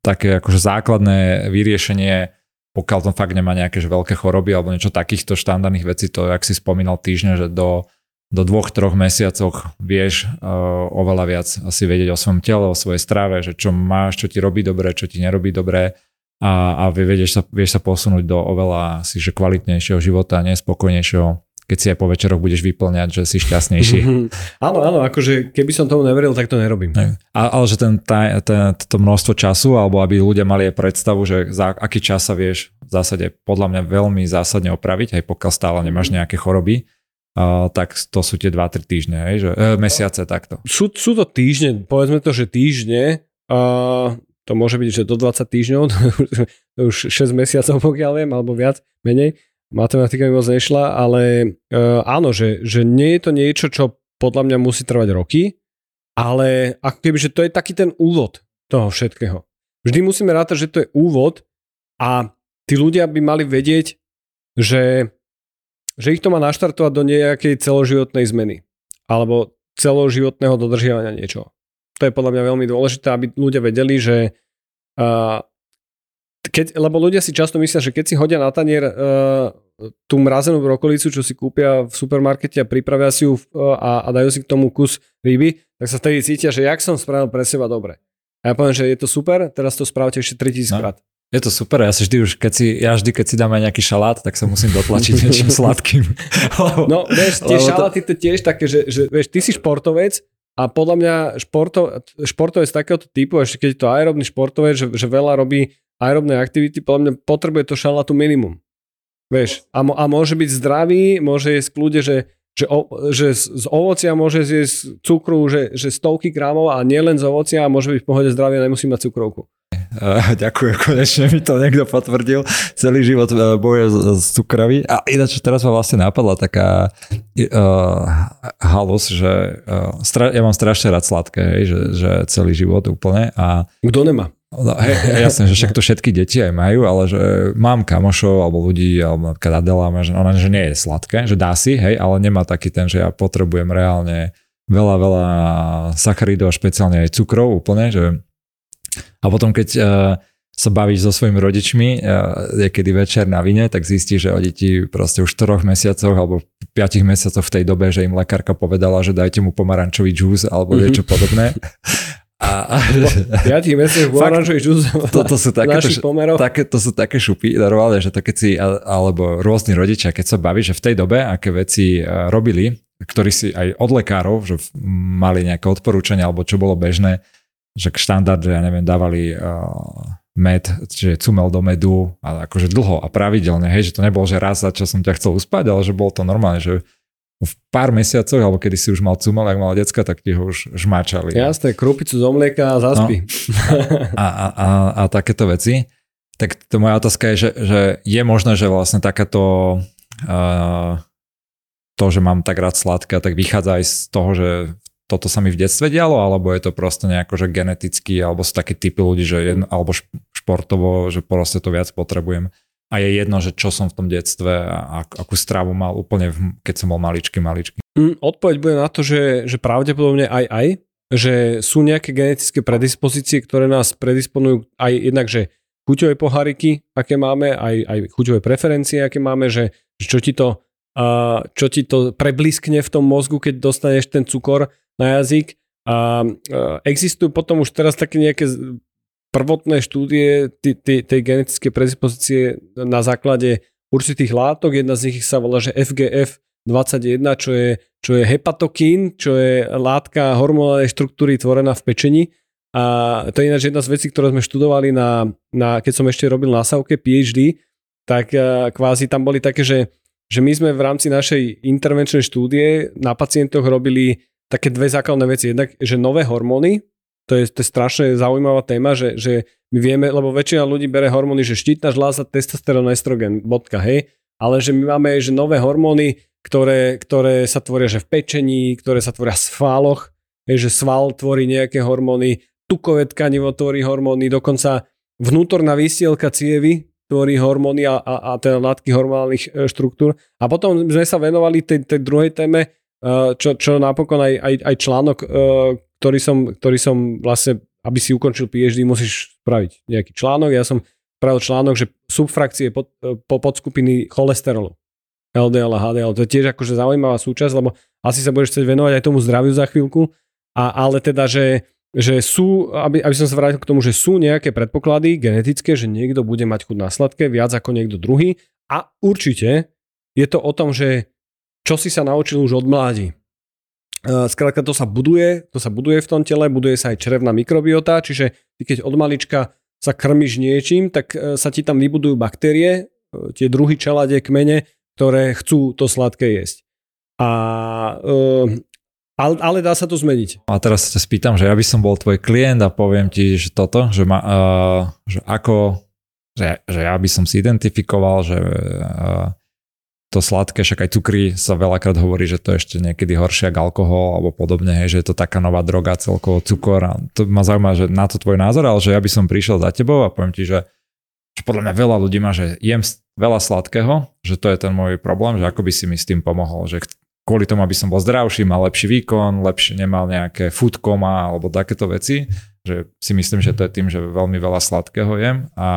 také akože základné vyriešenie, pokiaľ to fakt nemá nejaké že veľké choroby alebo niečo takýchto štandardných vecí, to, jak si spomínal týždňa, že do do dvoch, troch mesiacoch vieš uh, oveľa viac asi vedieť o svojom tele, o svojej strave, že čo máš, čo ti robí dobre, čo ti nerobí dobre a, a vieš, sa, vieš sa posunúť do oveľa asi, že kvalitnejšieho života, nespokojnejšieho, keď si aj po večeroch budeš vyplňať, že si šťastnejší. áno, áno, akože keby som tomu neveril, tak to nerobím. A, ale že ten, tá, ten, to množstvo času, alebo aby ľudia mali aj predstavu, že za aký čas sa vieš v zásade podľa mňa veľmi zásadne opraviť, aj pokiaľ stále nemáš nejaké choroby, Tak to sú tie 2-3 týždne, hej, že, uh, mesiace takto. Sú, sú to týždne, povedzme to, že týždne, uh, to môže byť, že do 20 týždňov, to už 6 mesiacov pokiaľ viem, alebo viac, menej, matematika mi moc nešla, ale uh, áno, že, že nie je to niečo, čo podľa mňa musí trvať roky, ale ako keby, že to je taký ten úvod toho všetkého. Vždy musíme rátať, že to je úvod a tí ľudia by mali vedieť, že že ich to má naštartovať do nejakej celoživotnej zmeny alebo celoživotného dodržiavania niečoho. To je podľa mňa veľmi dôležité, aby ľudia vedeli, že uh, keď, lebo ľudia si často myslia, že keď si hodia na tanier uh, tú mrazenú brokolicu, čo si kúpia v supermarkete a pripravia si ju uh, a, a dajú si k tomu kus ryby, tak sa vtedy cítia, že jak som spravil pre seba dobre. A ja poviem, že je to super, teraz to spravte ešte 3000 no. krát. Je to super, ja si vždy už, keď si, ja vždy, keď si dám aj nejaký šalát, tak sa musím dotlačiť niečím sladkým. no, vieš, tie šaláty to tiež také, že, že vieš, ty si športovec a podľa mňa športo, športovec takéhoto typu, ešte keď je to aerobný športovec, že, že veľa robí aerobné aktivity, podľa mňa potrebuje to šalátu minimum. Vieš, a, a môže byť zdravý, môže jesť kľude, že, že, o, že z, z ovocia môže zjesť cukru, že, že stovky gramov a nielen z ovocia a môže byť v pohode zdravý a nemusí mať cukrovku. Ďakujem, konečne mi to niekto potvrdil. Celý život e, boje z cukroví. A ináč teraz ma vlastne napadla taká uh, halus, že uh, stra- ja mám strašne rád sladké, hej, že, že celý život úplne. A, Kto nemá? No, hej, jasne, že však to všetky deti aj majú, ale že mám kamošov alebo ľudí, alebo napríklad Adela, že ona že nie je sladké, že dá si, hej, ale nemá taký ten, že ja potrebujem reálne veľa, veľa sacharidov a špeciálne aj cukrov úplne, že a potom, keď uh, sa bavíš so svojimi rodičmi, uh, niekedy večer na vine, tak zistíš, že oni ti proste už 4 mesiacoch alebo 5 mesiacoch v tej dobe, že im lekárka povedala, že dajte mu pomarančový džús alebo mm-hmm. niečo podobné. A, a, 5 mesiacoch pomarančový džús to, to sú také, to, také, to sú také šupy normálne, že to keď si, alebo rôzni rodičia, keď sa baví, že v tej dobe, aké veci robili, ktorí si aj od lekárov, že mali nejaké odporúčania alebo čo bolo bežné, že k štandard, že ja neviem, dávali uh, med, čiže cumel do medu, ale akože dlho a pravidelne, hej, že to nebolo, že raz za čo som ťa chcel uspať, ale že bolo to normálne, že v pár mesiacoch, alebo kedy si už mal cumel, ak mal decka, tak ti ho už žmačali. Jasné, krupicu z omlieka a zaspí. No. A, a, a, a takéto veci. Tak to moja otázka je, že, že je možné, že vlastne takáto uh, to, že mám tak rád sladké, tak vychádza aj z toho, že toto sa mi v detstve dialo, alebo je to proste nejako, že geneticky, alebo sú takí typy ľudí, že jedno, alebo športovo, že proste to viac potrebujem. A je jedno, že čo som v tom detstve a akú stravu mal úplne, keď som bol maličký, maličký. Mm, odpoveď bude na to, že, že pravdepodobne aj aj, že sú nejaké genetické predispozície, ktoré nás predisponujú aj jednak, že chuťové poháriky, aké máme, aj, aj chuťové preferencie, aké máme, že, že čo ti to a čo ti to prebliskne v tom mozgu, keď dostaneš ten cukor na jazyk. A, existujú potom už teraz také nejaké prvotné štúdie tej genetické predispozície na základe určitých látok. Jedna z nich sa volá, že FGF21, čo je, čo je hepatokín, čo je látka hormonálnej štruktúry tvorená v pečení. A to je ináč jedna z vecí, ktoré sme študovali na, na keď som ešte robil na Savke PhD, tak kvázi tam boli také, že že my sme v rámci našej intervenčnej štúdie na pacientoch robili také dve základné veci. Jednak, že nové hormóny, to je, to je strašne zaujímavá téma, že, že my vieme, lebo väčšina ľudí bere hormóny, že štítna žláza, testosterón, estrogen, bodka, hej, ale že my máme že nové hormóny, ktoré, ktoré sa tvoria že v pečení, ktoré sa tvoria v sváloch, hej, že sval tvorí nejaké hormóny, tukové tkanivo tvorí hormóny, dokonca vnútorná vysielka cievy tvorí hormóny a, a, a teda látky hormonálnych e, štruktúr. A potom sme sa venovali tej, tej druhej téme, čo, čo napokon aj, aj, aj článok, e, ktorý som, ktorý som vlastne, aby si ukončil PhD, musíš spraviť nejaký článok. Ja som spravil článok, že subfrakcie pod, po podskupiny cholesterolu. LDL a HDL. To je tiež akože zaujímavá súčasť, lebo asi sa budeš chcieť venovať aj tomu zdraviu za chvíľku. A, ale teda, že že sú, aby, aby som sa vrátil k tomu, že sú nejaké predpoklady genetické, že niekto bude mať chuť na sladké viac ako niekto druhý a určite je to o tom, že čo si sa naučil už od mládi. Skrátka to sa buduje, to sa buduje v tom tele, buduje sa aj črevná mikrobiota, čiže ty keď od malička sa krmiš niečím, tak e, sa ti tam vybudujú baktérie, e, tie druhy čelade, kmene, ktoré chcú to sladké jesť. A e, ale, ale dá sa to zmeniť. A teraz sa spýtam, že ja by som bol tvoj klient a poviem ti, že toto, že, ma, že ako, že, že ja by som si identifikoval, že to sladké, však aj cukry sa veľakrát hovorí, že to je ešte niekedy horšie ako alkohol alebo podobne, hej, že je to taká nová droga celkovo cukor a to ma zaujíma, že na to tvoj názor, ale že ja by som prišiel za tebou a poviem ti, že, že podľa mňa veľa ľudí má, že jem veľa sladkého, že to je ten môj problém, že ako by si mi s tým pomohol, že kvôli tomu, aby som bol zdravší, mal lepší výkon, lepšie nemal nejaké food coma alebo takéto veci, že si myslím, že to je tým, že veľmi veľa sladkého jem a,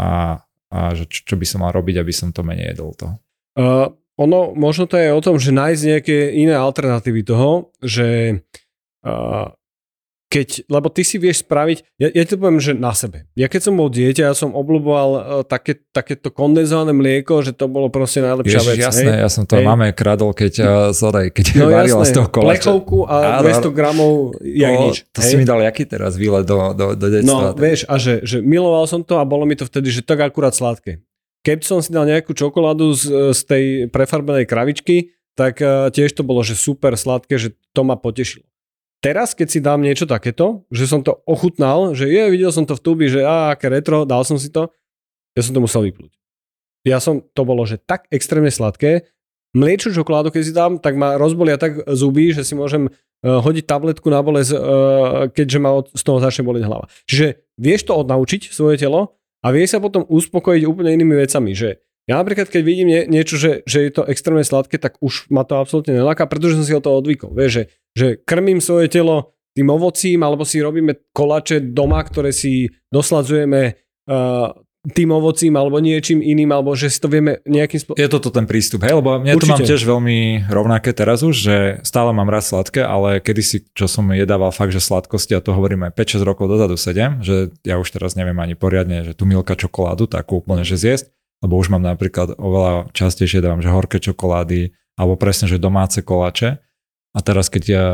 a, a že čo, by som mal robiť, aby som to menej jedol toho. Uh, ono, možno to je o tom, že nájsť nejaké iné alternatívy toho, že uh, keď, lebo ty si vieš spraviť, ja, ja ti poviem, že na sebe. Ja keď som bol dieťa, ja som obľúboval uh, také, takéto kondenzované mlieko, že to bolo proste najlepšia Ježiš, vec. jasné, hej? ja som to hej. máme kradol, keď, uh, sorry, keď no, varila z toho kola. Plechovku a 200 gramov jagnič. To hej? si mi dal jaký teraz výlet do, do, do detstva. No, vieš, a že, že miloval som to a bolo mi to vtedy, že tak akurát sladké. Keď som si dal nejakú čokoládu z, z tej prefarbenej kravičky, tak uh, tiež to bolo, že super sladké, že to ma potešilo. Teraz, keď si dám niečo takéto, že som to ochutnal, že je, videl som to v tubi, že á, aké retro, dal som si to, ja som to musel vyplúť. Ja som, to bolo, že tak extrémne sladké, mliečnú čokoládu, keď si dám, tak ma rozbolia tak zuby, že si môžem uh, hodiť tabletku na bolesť, keďže ma od, z toho začne boliť hlava. Čiže vieš to odnaučiť svoje telo a vieš sa potom uspokojiť úplne inými vecami, že ja napríklad, keď vidím nie, niečo, že, že je to extrémne sladké, tak už ma to absolútne neláka, pretože som si o to odvykol. Vieš, že že krmím svoje telo tým ovocím, alebo si robíme kolače doma, ktoré si dosladzujeme uh, tým ovocím alebo niečím iným, alebo že si to vieme nejakým spôsobom... Je toto ten prístup, hej? Lebo Určite. to mám tiež veľmi rovnaké teraz už, že stále mám rád sladké, ale kedysi, čo som jedával fakt, že sladkosti, a to hovoríme 5-6 rokov dozadu 7, že ja už teraz neviem ani poriadne, že tu milka čokoládu, takú úplne, že zjesť, lebo už mám napríklad oveľa častejšie dávam, že horké čokolády, alebo presne, že domáce kolače, a teraz keď ja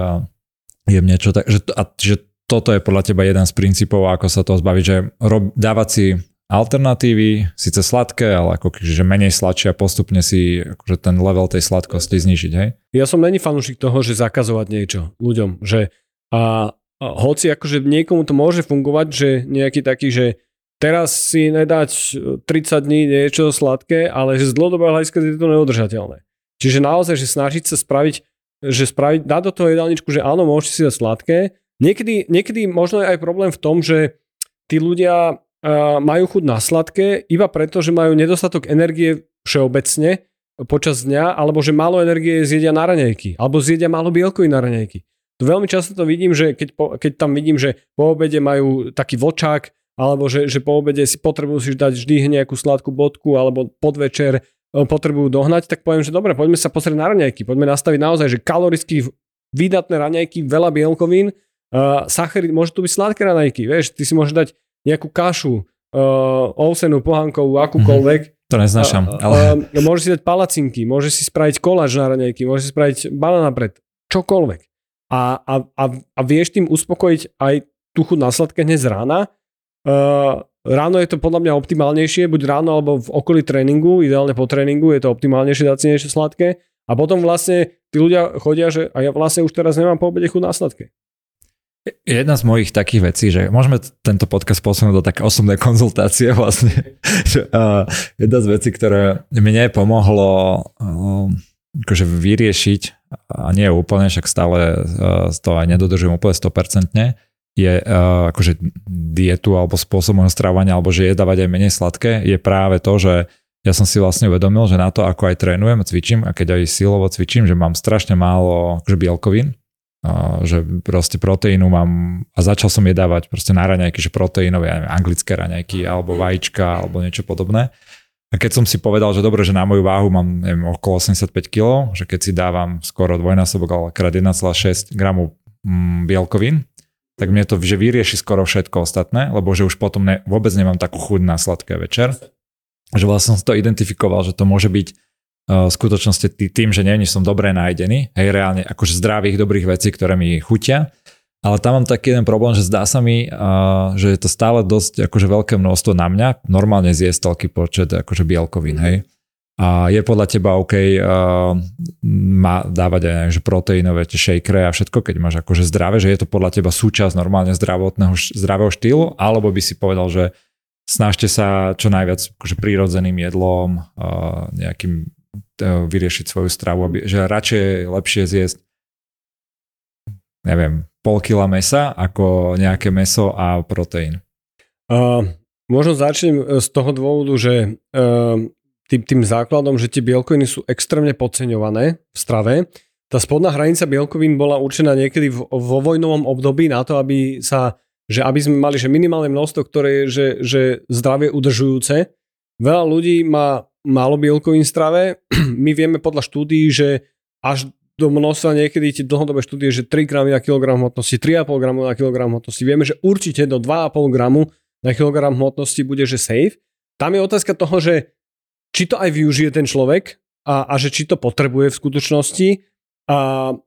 jem niečo tak, že, a, že toto je podľa teba jeden z princípov, ako sa toho zbaviť, že rob, dávať si alternatívy, síce sladké, ale ako že menej sladšie a postupne si akože ten level tej sladkosti znižiť, hej? Ja som není fanúšik toho, že zakazovať niečo ľuďom, že a, a hoci akože niekomu to môže fungovať, že nejaký taký, že teraz si nedať 30 dní niečo sladké, ale že z dlhodobého hľadiska je to neudržateľné. Čiže naozaj, že snažiť sa spraviť že spraviť, dať do toho jedálničku, že áno, môžete si dať sladké. Niekedy, niekedy možno je aj problém v tom, že tí ľudia majú chuť na sladké iba preto, že majú nedostatok energie všeobecne počas dňa, alebo že málo energie zjedia na raňajky, alebo zjedia málo bielkovín na raňajky. To veľmi často to vidím, že keď, po, keď tam vidím, že po obede majú taký vočák, alebo že, že po obede si potrebujú si dať vždy nejakú sladkú bodku, alebo podvečer potrebujú dohnať, tak poviem, že dobre, poďme sa pozrieť na raňajky, poďme nastaviť naozaj, že kaloricky výdatné raňajky, veľa bielkovín, uh, sacharid, môže tu byť sladké raňajky, vieš, ty si môžeš dať nejakú kašu, uh, ovsenú, pohankovú, akúkoľvek. Mm-hmm. To neznášam. Ale... Uh, môžeš si dať palacinky, môžeš si spraviť koláč na raňajky, môžeš si spraviť banana pred, čokoľvek. A, a, a, a vieš tým uspokojiť aj tú chuť na sladké hneď z rána. Uh, Ráno je to podľa mňa optimálnejšie, buď ráno alebo v okolí tréningu, ideálne po tréningu je to optimálnejšie dať si niečo sladké. A potom vlastne tí ľudia chodia, že a ja vlastne už teraz nemám po obede chuť na sladké. Jedna z mojich takých vecí, že môžeme tento podcast posunúť do také osobné konzultácie vlastne. Jedna z vecí, ktoré mne pomohlo akože vyriešiť, a nie úplne, však stále to aj nedodržujem úplne 100%, je akože dietu alebo spôsob môjho stravovania, alebo že je dávať aj menej sladké, je práve to, že ja som si vlastne uvedomil, že na to, ako aj trénujem, cvičím a keď aj silovo cvičím, že mám strašne málo akože bielkovín, že proste proteínu mám a začal som je dávať proste na raňajky, že proteínové, ja neviem, anglické raňajky alebo vajíčka alebo niečo podobné. A keď som si povedal, že dobre, že na moju váhu mám neviem, okolo 85 kg, že keď si dávam skoro dvojnásobok, ale krát 1,6 gramov mm, bielkovín, tak mne to že vyrieši skoro všetko ostatné, lebo že už potom ne, vôbec nemám takú chuť na sladké večer. Že vlastne som to identifikoval, že to môže byť v skutočnosti tým, že nie som dobre nájdený, hej, reálne akože zdravých, dobrých vecí, ktoré mi chutia, ale tam mám taký jeden problém, že zdá sa mi, že je to stále dosť akože veľké množstvo na mňa, normálne zjesť toľký počet akože bielkovín, hej. A je podľa teba OK uh, má dávať aj že proteínové tie shakery a všetko, keď máš akože zdravé, že je to podľa teba súčasť normálne zdravotného, zdravého štýlu, alebo by si povedal, že snažte sa čo najviac akože prírodzeným jedlom, uh, nejakým vyriešiť svoju stravu, aby, že radšej je lepšie zjesť neviem, pol kila mesa ako nejaké meso a proteín. Uh, možno začnem z toho dôvodu, že uh, tým, tým základom, že tie bielkoviny sú extrémne podceňované v strave. Tá spodná hranica bielkovín bola určená niekedy vo vojnovom období na to, aby sa že aby sme mali že minimálne množstvo, ktoré je že, že zdravie udržujúce. Veľa ľudí má málo bielkovín strave. My vieme podľa štúdií, že až do množstva niekedy tie dlhodobé štúdie, že 3 gramy na kilogram hmotnosti, 3,5 gramu na kilogram hmotnosti. Vieme, že určite do 2,5 gramu na kilogram hmotnosti bude, že safe. Tam je otázka toho, že či to aj využije ten človek a, a že či to potrebuje v skutočnosti. A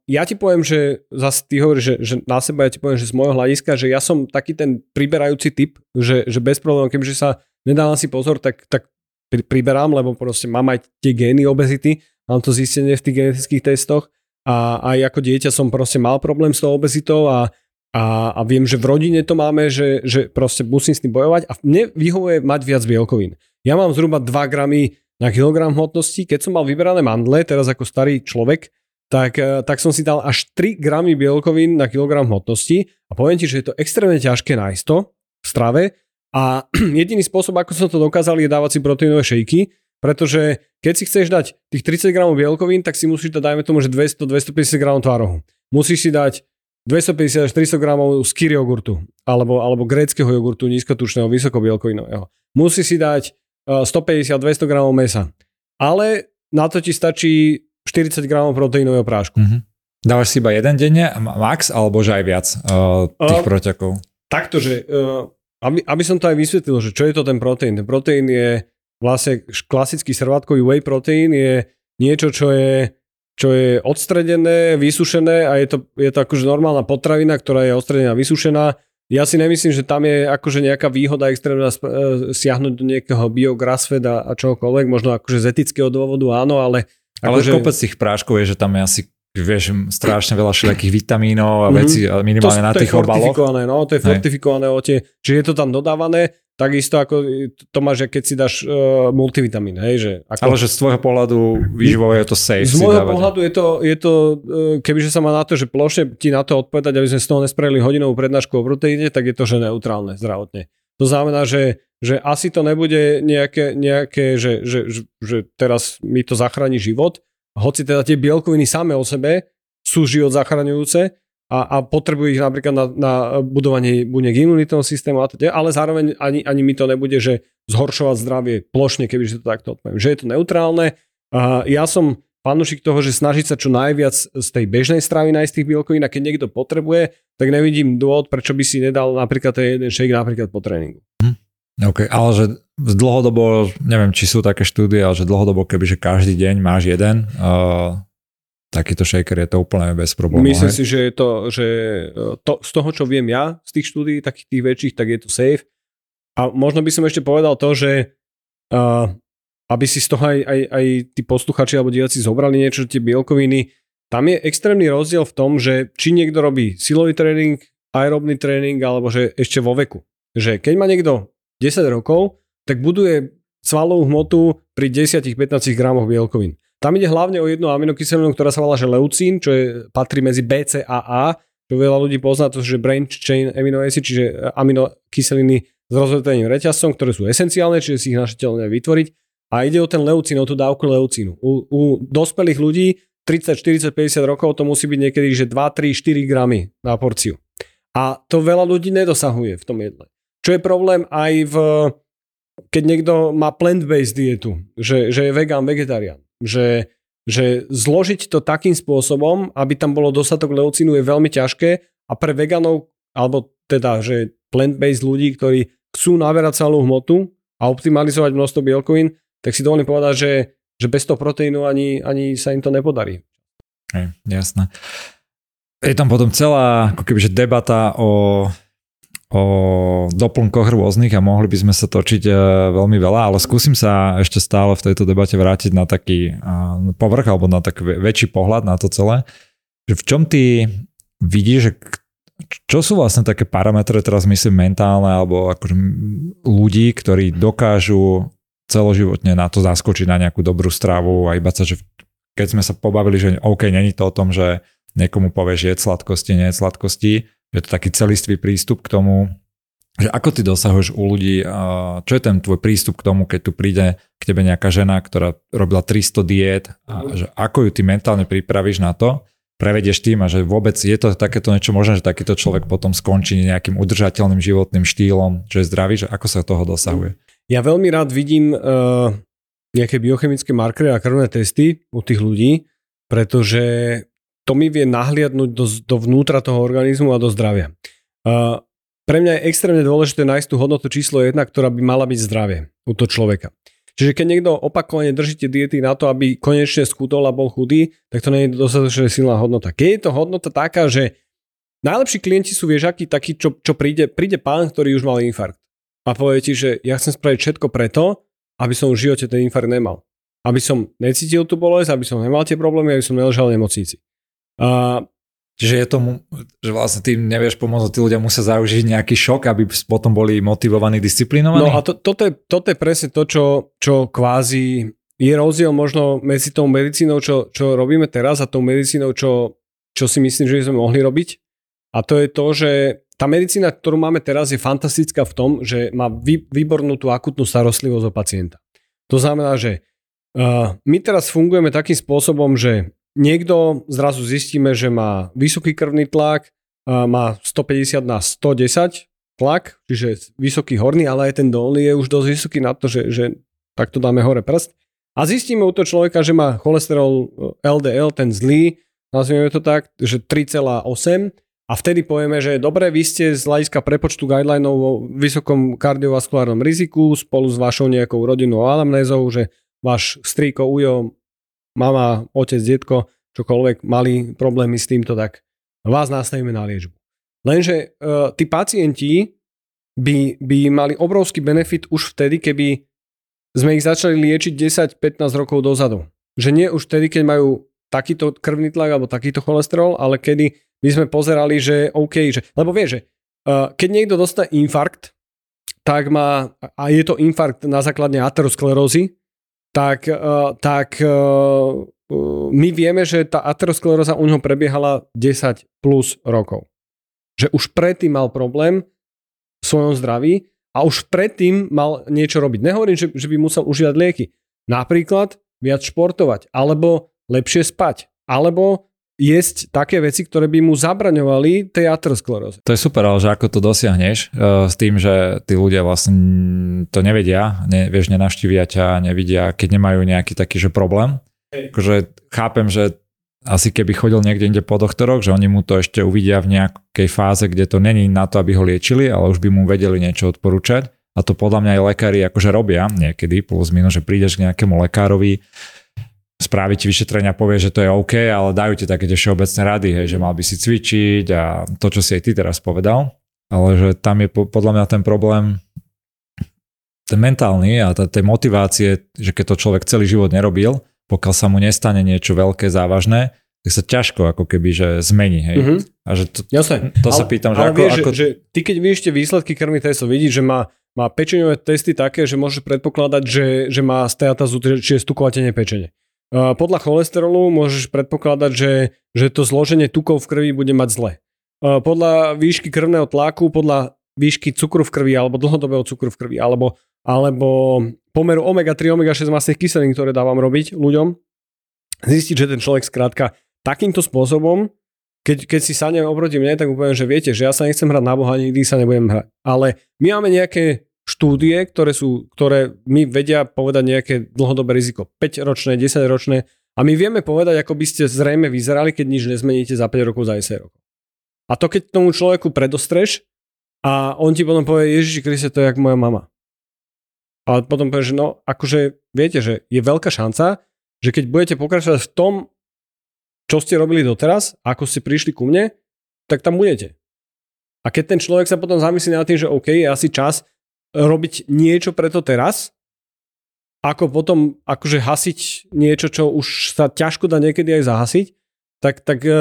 ja ti poviem, že zase ty hovoríš, že, že na seba ja ti poviem, že z môjho hľadiska, že ja som taký ten priberajúci typ, že, že bez problémov, keďže sa nedávam si pozor, tak, tak priberám, lebo proste mám aj tie gény obezity, mám to zistenie v tých genetických testoch a aj ako dieťa som proste mal problém s tou obezitou a, a, a viem, že v rodine to máme, že, že proste musím s tým bojovať a mne vyhovuje mať viac bielkovín. Ja mám zhruba 2 gramy na kilogram hmotnosti. Keď som mal vyberané mandle, teraz ako starý človek, tak, eh, tak som si dal až 3 gramy bielkovín na kilogram hmotnosti a poviem ti, že je to extrémne ťažké nájsť to v strave a jediný spôsob, ako som to dokázal, je dávať si proteínové šejky, pretože keď si chceš dať tých 30 gramov bielkovín, tak si musíš dať, dajme tomu, že 200-250 gramov tvárohu. Musíš si dať 250 až 300 gramov skyr jogurtu alebo, alebo gréckého jogurtu nízkotučného, vysokobielkovinového. Musíš si dať 150-200 gramov mesa. Ale na to ti stačí 40 gramov proteínového prášku. Mm-hmm. Dávaš si iba jeden denne, max, alebo že aj viac uh, tých uh, proťakov? Takto, že uh, aby, aby som to aj vysvetlil, že čo je to ten proteín. Ten proteín je vlastne klasický servátkový whey proteín je niečo, čo je čo je odstredené, vysušené a je to, je to akože normálna potravina, ktorá je odstredená, vysušená ja si nemyslím, že tam je akože nejaká výhoda extrémna e, siahnuť do nejakého biograssfed a, a čokoľvek, možno akože z etického dôvodu áno, ale... Ale akože... kopec tých práškov je, že tam je asi vieš, strašne veľa všelijakých vitamínov a mm-hmm. veci minimálne to, na to tých obaloch. No, to je fortifikované, no, to je fortifikované o tie, čiže je to tam dodávané, takisto ako to máš, keď si dáš uh, multivitamín, hej, že ako... Ale že z tvojho pohľadu výživovo je to safe Z môjho pohľadu je to, je to uh, kebyže sa má na to, že plošne ti na to odpovedať, aby sme z toho nespravili hodinovú prednášku o proteíne, tak je to, že neutrálne zdravotne. To znamená, že, že asi to nebude nejaké, nejaké že, že, že, že teraz mi to zachráni život, hoci teda tie bielkoviny same o sebe sú život zachraňujúce, a, a potrebujú ich napríklad na, na budovanie buniek imunitného systému a teda, ale zároveň ani, ani mi to nebude, že zhoršovať zdravie plošne, keby to takto odpoviem. Že je to neutrálne. A ja som fanúšik toho, že snažiť sa čo najviac z tej bežnej stravy nájsť tých bielkovín a keď niekto potrebuje, tak nevidím dôvod, prečo by si nedal napríklad ten jeden shake napríklad po tréningu. Hm. OK, ale že dlhodobo, neviem, či sú také štúdie, ale že dlhodobo, kebyže každý deň máš jeden, uh, takýto shaker je to úplne bez problémov. Myslím hej? si, že je to, že e, to, z toho, čo viem ja z tých štúdí, takých tých väčších, tak je to safe. A možno by som ešte povedal to, že uh, aby si z toho aj, aj, aj tí posluchači alebo diváci zobrali niečo, tie bielkoviny, tam je extrémny rozdiel v tom, že či niekto robí silový tréning, aerobný tréning, alebo že ešte vo veku. Že keď má niekto 10 rokov, tak buduje svalovú hmotu pri 10-15 gramoch bielkovín. Tam ide hlavne o jednu aminokyselinu, ktorá sa volá že leucín, čo je, patrí medzi BCAA, čo veľa ľudí pozná, to je brain chain amino acid, čiže aminokyseliny s rozvetvením reťazcom, ktoré sú esenciálne, čiže si ich naše telo vytvoriť. A ide o ten leucín, o tú dávku leucínu. U, u dospelých ľudí 30, 40, 50 rokov to musí byť niekedy, že 2, 3, 4 gramy na porciu. A to veľa ľudí nedosahuje v tom jedle. Čo je problém aj v, keď niekto má plant-based dietu, že, že je vegán, vegetarián že, že zložiť to takým spôsobom, aby tam bolo dostatok leucínu je veľmi ťažké a pre veganov, alebo teda, že plant-based ľudí, ktorí chcú naberať celú hmotu a optimalizovať množstvo bielkovín, tak si dovolím povedať, že, že bez toho proteínu ani, ani sa im to nepodarí. Hej, jasné. Je tam potom celá ako keby, že debata o o doplnkoch rôznych a mohli by sme sa točiť e, veľmi veľa, ale skúsim sa ešte stále v tejto debate vrátiť na taký povrch alebo na taký väčší pohľad na to celé. V čom ty vidíš, čo sú vlastne také parametre, teraz myslím mentálne, alebo akože ľudí, ktorí dokážu celoživotne na to zaskočiť na nejakú dobrú stravu a iba sa, že keď sme sa pobavili, že OK, není to o tom, že niekomu povieš, je sladkosti, nie je sladkosti, je to taký celistvý prístup k tomu, že ako ty dosahuješ u ľudí, čo je ten tvoj prístup k tomu, keď tu príde k tebe nejaká žena, ktorá robila 300 diét a mhm. že ako ju ty mentálne pripravíš na to, prevedieš tým a že vôbec je to takéto niečo možné, že takýto človek potom skončí nejakým udržateľným životným štýlom, že je zdravý, že ako sa toho dosahuje? Ja veľmi rád vidím uh, nejaké biochemické markery a krvné testy u tých ľudí, pretože to mi vie nahliadnúť do, vnútra toho organizmu a do zdravia. Uh, pre mňa je extrémne dôležité nájsť tú hodnotu číslo 1, ktorá by mala byť zdravie u toho človeka. Čiže keď niekto opakovane držíte diety na to, aby konečne skútol a bol chudý, tak to nie je dostatočne silná hodnota. Keď je to hodnota taká, že najlepší klienti sú viežaky takí, čo, čo príde, príde pán, ktorý už mal infarkt a povie ti, že ja chcem spraviť všetko preto, aby som v živote ten infarkt nemal. Aby som necítil tú bolesť, aby som nemal tie problémy, aby som neležal v nemocnici. Čiže je tomu, že vlastne tým nevieš pomôcť, tí ľudia musia zaužiť nejaký šok, aby potom boli motivovaní, disciplinovaní? No a to, toto, je, toto je presne to, čo, čo kvázi je rozdiel možno medzi tou medicínou, čo, čo robíme teraz a tou medicínou, čo, čo si myslím, že by sme mohli robiť. A to je to, že tá medicína, ktorú máme teraz, je fantastická v tom, že má vý, výbornú tú akutnú starostlivosť o pacienta. To znamená, že uh, my teraz fungujeme takým spôsobom, že niekto zrazu zistíme, že má vysoký krvný tlak, má 150 na 110 tlak, čiže vysoký horný, ale aj ten dolný je už dosť vysoký na to, že, že takto dáme hore prst. A zistíme u toho človeka, že má cholesterol LDL, ten zlý, nazvieme to tak, že 3,8 a vtedy povieme, že dobre, vy ste z hľadiska prepočtu guidelinov vo vysokom kardiovaskulárnom riziku spolu s vašou nejakou rodinnou anamnézou, že váš strýko, ujo mama, otec, detko, čokoľvek mali problémy s týmto, tak vás nastavíme na liečbu. Lenže uh, tí pacienti by, by mali obrovský benefit už vtedy, keby sme ich začali liečiť 10-15 rokov dozadu. Že nie už vtedy, keď majú takýto krvný tlak alebo takýto cholesterol, ale kedy by sme pozerali, že OK, že, lebo vie, že uh, keď niekto dostane infarkt, tak má, a je to infarkt na základe aterosklerózy, tak, uh, tak uh, my vieme, že tá ateroskleróza u neho prebiehala 10 plus rokov. Že už predtým mal problém v svojom zdraví a už predtým mal niečo robiť. Nehovorím, že, že by musel užívať lieky. Napríklad viac športovať, alebo lepšie spať, alebo jesť také veci, ktoré by mu zabraňovali tej ateroskleróze. To je super, ale že ako to dosiahneš uh, s tým, že tí ľudia vlastne to nevedia, ne, vieš, nenavštívia ťa, nevidia, keď nemajú nejaký taký že problém. Akože chápem, že asi keby chodil niekde inde po doktoroch, že oni mu to ešte uvidia v nejakej fáze, kde to není na to, aby ho liečili, ale už by mu vedeli niečo odporúčať. A to podľa mňa aj lekári akože robia niekedy, plus minus, že prídeš k nejakému lekárovi, spraví ti vyšetrenia, povie, že to je OK, ale dajú ti také tie všeobecné rady, hej, že mal by si cvičiť a to, čo si aj ty teraz povedal. Ale že tam je podľa mňa ten problém ten mentálny a tej motivácie, že keď to človek celý život nerobil, pokiaľ sa mu nestane niečo veľké, závažné, tak sa ťažko ako keby, že zmení. Hej. Mm-hmm. A že to, Jasne. to sa pýtam, že ale ako, vieš, ako... Že, že ty keď vidíš tie výsledky krvných testov, vidíš, že má, má pečeňové testy také, že môžeš predpokladať, že, že má steatazu, čiže stukovatenie pečene. Podľa cholesterolu môžeš predpokladať, že, že to zloženie tukov v krvi bude mať zle. Podľa výšky krvného tlaku, podľa výšky cukru v krvi alebo dlhodobého cukru v krvi alebo, alebo pomeru omega-3, omega-6 masných kyselín, ktoré dávam robiť ľuďom, zistiť, že ten človek skrátka takýmto spôsobom, keď, keď si sadnem oproti mne, tak úplne, že viete, že ja sa nechcem hrať na Boha, nikdy sa nebudem hrať. Ale my máme nejaké štúdie, ktoré, sú, ktoré mi vedia povedať nejaké dlhodobé riziko. 5-ročné, 10-ročné. A my vieme povedať, ako by ste zrejme vyzerali, keď nič nezmeníte za 5 rokov, za 10 rokov. A to keď tomu človeku predostreš a on ti potom povie, Ježiši Kriste, to je jak moja mama. A potom povie, že no, akože viete, že je veľká šanca, že keď budete pokračovať v tom, čo ste robili doteraz, ako ste prišli ku mne, tak tam budete. A keď ten človek sa potom zamyslí nad tým, že OK, je asi čas robiť niečo preto teraz, ako potom akože hasiť niečo, čo už sa ťažko dá niekedy aj zahasiť, tak, tak e,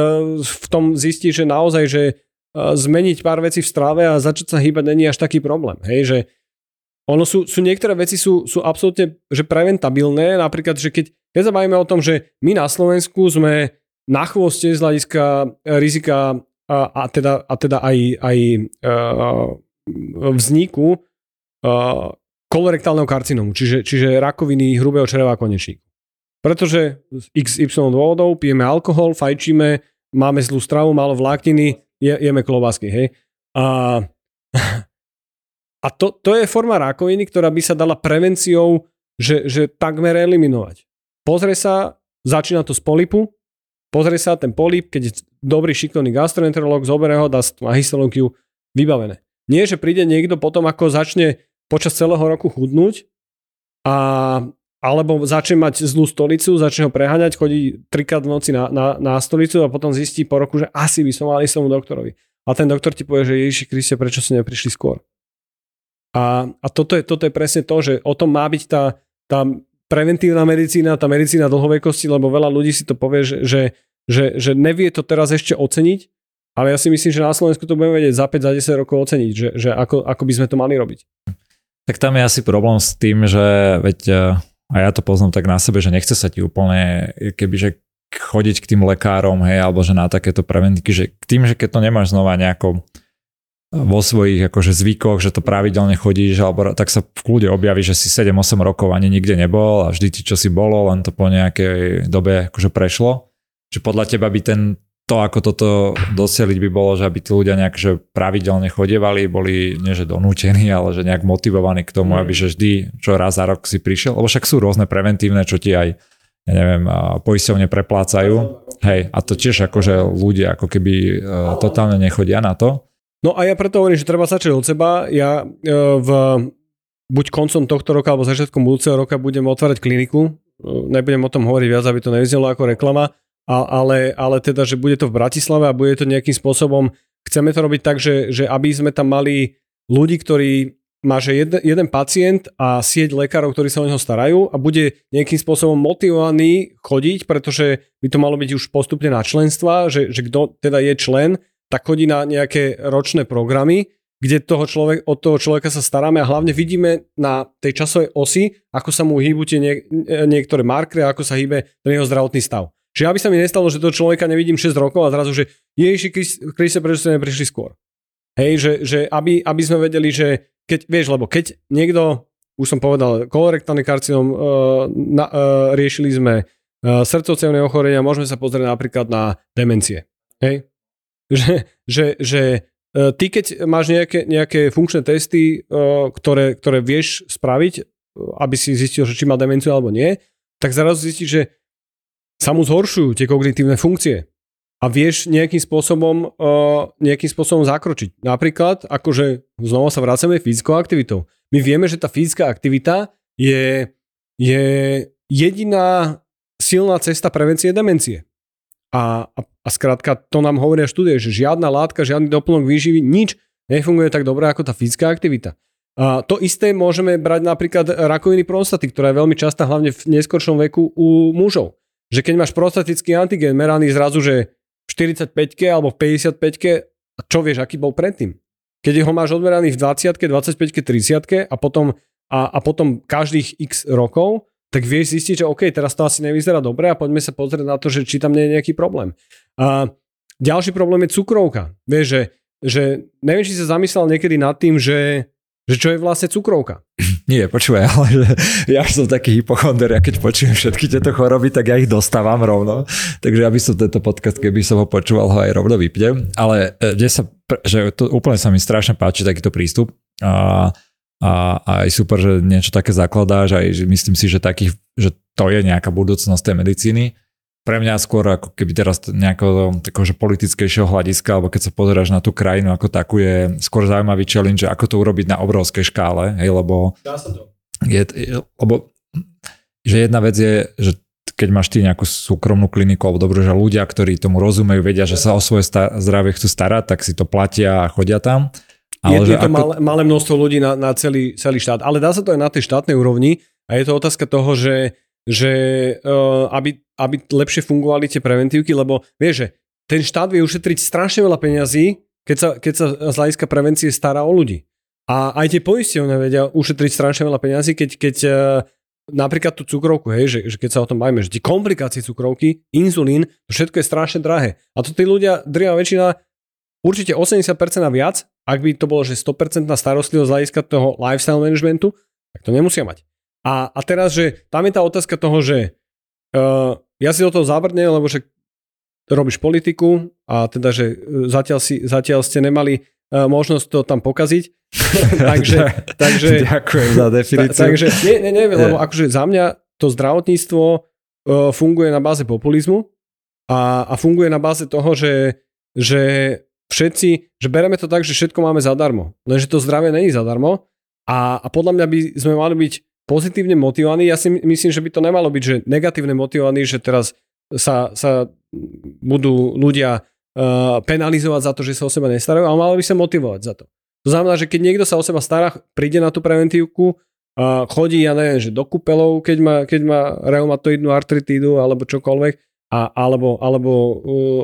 v tom zistí, že naozaj, že e, zmeniť pár vecí v strave a začať sa hýbať není až taký problém. Hej, že ono sú, sú niektoré veci sú, sú absolútne že preventabilné, napríklad, že keď, keď sa bavíme o tom, že my na Slovensku sme na chvoste z hľadiska rizika a, a, teda, a teda aj, aj e, vzniku uh, kolorektálneho karcinómu, čiže, čiže rakoviny hrubého čreva a konečníku. Pretože z XY dôvodov pijeme alkohol, fajčíme, máme zlú stravu, málo vlákniny, je, jeme klobásky, hej. A, a to, to je forma rakoviny, ktorá by sa dala prevenciou, že, že takmer eliminovať. Pozrie sa, začína to z polipu, pozrie sa ten polip, keď je dobrý šikovný gastroenterolog, zoberie ho, dá histológiu, vybavené. Nie, že príde niekto potom, ako začne počas celého roku chudnúť a alebo začne mať zlú stolicu, začne ho preháňať, chodí trikrát v noci na, na, na stolicu a potom zistí po roku, že asi by som mal ísť tomu doktorovi. A ten doktor ti povie, že Ježiši Kriste, prečo ste neprišli skôr? A, a toto, je, toto je presne to, že o tom má byť tá, tá preventívna medicína, tá medicína dlhovekosti, lebo veľa ľudí si to povie, že, že, že, že nevie to teraz ešte oceniť, ale ja si myslím, že na Slovensku to budeme vedieť za 5, za 10 rokov oceniť, že, že ako, ako by sme to mali robiť. Tak tam je asi problém s tým, že veď, e, a ja to poznám tak na sebe, že nechce sa ti úplne, kebyže chodiť k tým lekárom, hej, alebo že na takéto preventiky, že k tým, že keď to nemáš znova nejako vo svojich akože zvykoch, že to pravidelne chodíš, alebo tak sa v kľude objaví, že si 7-8 rokov ani nikde nebol a vždy ti čo si bolo, len to po nejakej dobe akože prešlo. Že podľa teba by ten to, ako toto dosieliť by bolo, že aby tí ľudia nejak že pravidelne chodievali, boli nie že donútení, ale že nejak motivovaní k tomu, mm. aby že vždy čo raz za rok si prišiel. Lebo však sú rôzne preventívne, čo ti aj ja neviem, poisťovne preplácajú. Hej, a to tiež akože ľudia ako keby uh, totálne nechodia na to. No a ja preto hovorím, že treba začať od seba. Ja uh, v buď koncom tohto roka alebo začiatkom budúceho roka budem otvárať kliniku. Uh, nebudem o tom hovoriť viac, aby to nevyznelo ako reklama ale, ale teda, že bude to v Bratislave a bude to nejakým spôsobom, chceme to robiť tak, že, že aby sme tam mali ľudí, ktorí má, že jeden, jeden pacient a sieť lekárov, ktorí sa o neho starajú a bude nejakým spôsobom motivovaný chodiť, pretože by to malo byť už postupne na členstva, že, že kto teda je člen, tak chodí na nejaké ročné programy kde toho človek, od toho človeka sa staráme a hlavne vidíme na tej časovej osi, ako sa mu hýbu tie nie, niektoré markery, ako sa hýbe ten jeho zdravotný stav. Čiže aby sa mi nestalo, že toho človeka nevidím 6 rokov a zrazu, že Ježiši Kriste, prečo ste neprišli skôr? Hej, že, že aby, aby sme vedeli, že keď, vieš, lebo keď niekto, už som povedal, kolorektálny karcinom, uh, na, uh, riešili sme uh, srdcovcevné ochorenia, môžeme sa pozrieť napríklad na demencie. Hej? Že, že, že uh, ty, keď máš nejaké, nejaké funkčné testy, uh, ktoré, ktoré vieš spraviť, aby si zistil, že či má demenciu alebo nie, tak zrazu zistíš, že sa mu zhoršujú tie kognitívne funkcie a vieš nejakým spôsobom, uh, nejakým spôsobom zakročiť. Napríklad, akože znova sa vracame fyzickou aktivitou. My vieme, že tá fyzická aktivita je, je jediná silná cesta prevencie demencie. A, a, a skrátka, to nám hovoria štúdie, že žiadna látka, žiadny doplnok výživy, nič nefunguje tak dobre ako tá fyzická aktivita. A to isté môžeme brať napríklad rakoviny prostaty, ktorá je veľmi častá hlavne v neskoršom veku u mužov že keď máš prostatický antigen meraný zrazu, že v 45 alebo v 55 čo vieš, aký bol predtým? Keď ho máš odmeraný v 20 25 30 a potom, a, a potom každých x rokov, tak vieš zistiť, že OK, teraz to asi nevyzerá dobre a poďme sa pozrieť na to, že či tam nie je nejaký problém. A ďalší problém je cukrovka. Vieš, že, že neviem, či sa zamyslel niekedy nad tým, že že čo je vlastne cukrovka? Nie, počúvaj, ale že ja som taký hypochonder, ja keď počujem všetky tieto choroby, tak ja ich dostávam rovno. Takže ja som tento podcast, keby som ho počúval, ho aj rovno vypnem. Ale kde sa, že to úplne sa mi strašne páči takýto prístup. A, a, a aj super, že niečo také zakladáš, aj myslím si, že, takých, že to je nejaká budúcnosť tej medicíny pre mňa skôr ako keby teraz nejakého takože politickejšieho hľadiska, alebo keď sa pozeráš na tú krajinu ako takú, je skôr zaujímavý challenge, ako to urobiť na obrovskej škále, hej, lebo... Dá sa to. Je, lebo že jedna vec je, že keď máš ty nejakú súkromnú kliniku, alebo dobro, že ľudia, ktorí tomu rozumejú, vedia, že sa o svoje sta- zdravie chcú starať, tak si to platia a chodia tam. Ale je, je to ako... malé, malé množstvo ľudí na, na celý, celý štát, ale dá sa to aj na tej štátnej úrovni a je to otázka toho, že že uh, aby, aby lepšie fungovali tie preventívky, lebo vieš, že ten štát vie ušetriť strašne veľa peňazí, keď sa, keď sa z hľadiska prevencie stará o ľudí. A aj tie poisťovne vedia ušetriť strašne veľa peňazí, keď, keď uh, napríklad tú cukrovku, hej, že, že keď sa o tom bavíme, že tie komplikácie cukrovky, inzulín, to všetko je strašne drahé. A to tí ľudia, drvá väčšina, určite 80% a viac, ak by to bolo, že 100% starostlivosť z hľadiska toho lifestyle managementu, tak to nemusia mať. A, a teraz, že tam je tá otázka toho, že uh, ja si do toho zabrnem, lebo že robíš politiku a teda, že e, zatiaľ, si, zatiaľ ste nemali uh, možnosť to tam pokaziť. takže, takže, Ďakujem za definíciu. Ta, takže, nie, nie, nie, lebo akože za mňa to zdravotníctvo uh, funguje na báze populizmu a, a funguje na báze toho, že, že všetci, že bereme to tak, že všetko máme zadarmo. Lenže to zdravie není zadarmo a, a podľa mňa by sme mali byť pozitívne motivovaní. Ja si myslím, že by to nemalo byť, že negatívne motivovaní, že teraz sa, sa budú ľudia uh, penalizovať za to, že sa o seba nestarajú, ale mali by sa motivovať za to. To znamená, že keď niekto sa o seba stará, príde na tú preventívku, uh, chodí, ja neviem, že do kúpelov, keď má, keď má reumatoidnú artritídu alebo čokoľvek, a, alebo, alebo uh,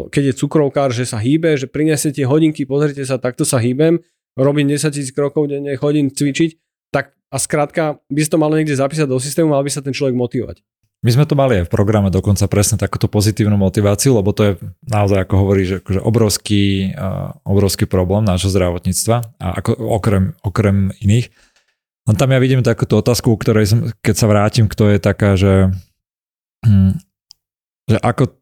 keď je cukrovkár, že sa hýbe, že prinesete hodinky, pozrite sa, takto sa hýbem, robím 10 tisíc krokov denne, chodím cvičiť, tak a skrátka by si to malo niekde zapísať do systému, mal by sa ten človek motivovať. My sme to mali aj v programe dokonca presne takúto pozitívnu motiváciu, lebo to je naozaj, ako hovoríš, akože obrovský, uh, obrovský problém nášho zdravotníctva a ako, okrem, okrem iných. Len tam ja vidím takúto otázku, ktorej som, keď sa vrátim, kto je taká, že, hm, že ako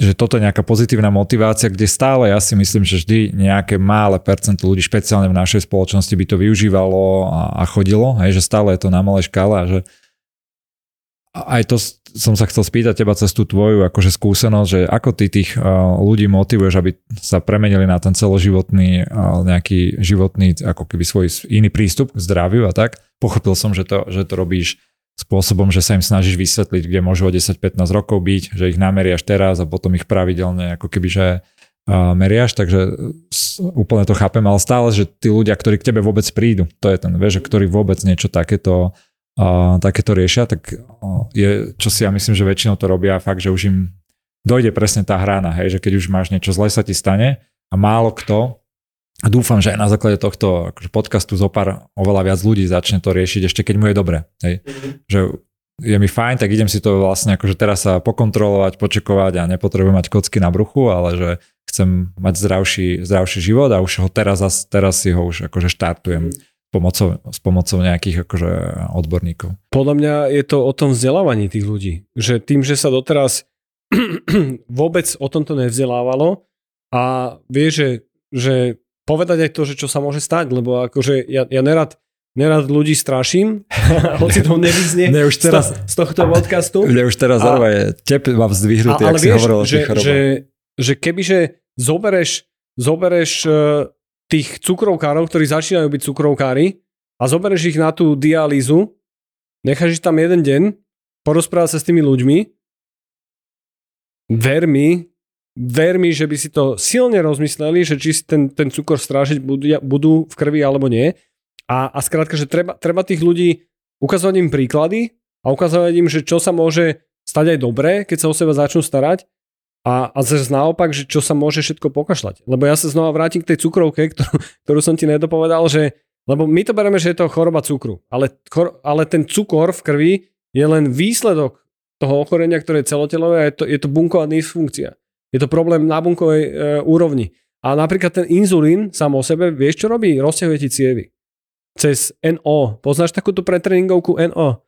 že toto je nejaká pozitívna motivácia, kde stále ja si myslím, že vždy nejaké malé percento ľudí, špeciálne v našej spoločnosti by to využívalo a, a chodilo, hej, že stále je to na malej škále a že aj to som sa chcel spýtať teba cez tú tvoju akože skúsenosť, že ako ty tých ľudí motivuješ, aby sa premenili na ten celoživotný nejaký životný, ako keby svoj iný prístup k zdraviu a tak. Pochopil som, že to, že to robíš spôsobom, že sa im snažíš vysvetliť, kde môžu o 10-15 rokov byť, že ich nameriaš teraz a potom ich pravidelne ako keby, že meriaš, takže úplne to chápem, ale stále, že tí ľudia, ktorí k tebe vôbec prídu, to je ten, vieš, ktorí vôbec niečo takéto, uh, takéto riešia, tak je, čo si ja myslím, že väčšinou to robia fakt, že už im dojde presne tá hrana, hej, že keď už máš niečo zle sa ti stane a málo kto a dúfam, že aj na základe tohto akože podcastu zo pár oveľa viac ľudí začne to riešiť, ešte keď mu je dobre. Hej. Mm-hmm. Že je mi fajn, tak idem si to vlastne akože teraz sa pokontrolovať, počekovať a nepotrebujem mať kocky na bruchu, ale že chcem mať zdravší, zdravší život a už ho teraz, teraz si ho už akože štartujem pomocou, s pomocou nejakých akože odborníkov. Podľa mňa je to o tom vzdelávaní tých ľudí. Že tým, že sa doteraz vôbec o tomto nevzdelávalo a vie, že, že povedať aj to, že čo sa môže stať, lebo akože ja, ja nerad, nerad ľudí straším, hoci to nevyznie ne, už teraz, z, tohto podcastu. Mne už teraz a, je tep mám zdvihnutý, ak si hovoril že, že, že kebyže zobereš, zobereš uh, tých cukrovkárov, ktorí začínajú byť cukrovkári a zobereš ich na tú dialýzu, necháš ich tam jeden deň, porozprávať sa s tými ľuďmi, ver mi, ver mi, že by si to silne rozmysleli, že či si ten, ten cukor strážiť budú, budú v krvi alebo nie. A, a skrátka, že treba, treba tých ľudí ukazovať im príklady a ukazovať im, že čo sa môže stať aj dobré, keď sa o seba začnú starať a, a zase naopak, že čo sa môže všetko pokašľať. Lebo ja sa znova vrátim k tej cukrovke, ktorú, ktorú som ti nedopovedal, že lebo my to bereme, že je to choroba cukru, ale, ale ten cukor v krvi je len výsledok toho ochorenia, ktoré je celotelové a je to, je to bunková dysfunkcia. Je to problém na bunkovej e, úrovni. A napríklad ten inzulín sám o sebe, vieš čo robí? Rozťahuje ti cievy. Cez NO. Poznáš takúto pretréningovku NO?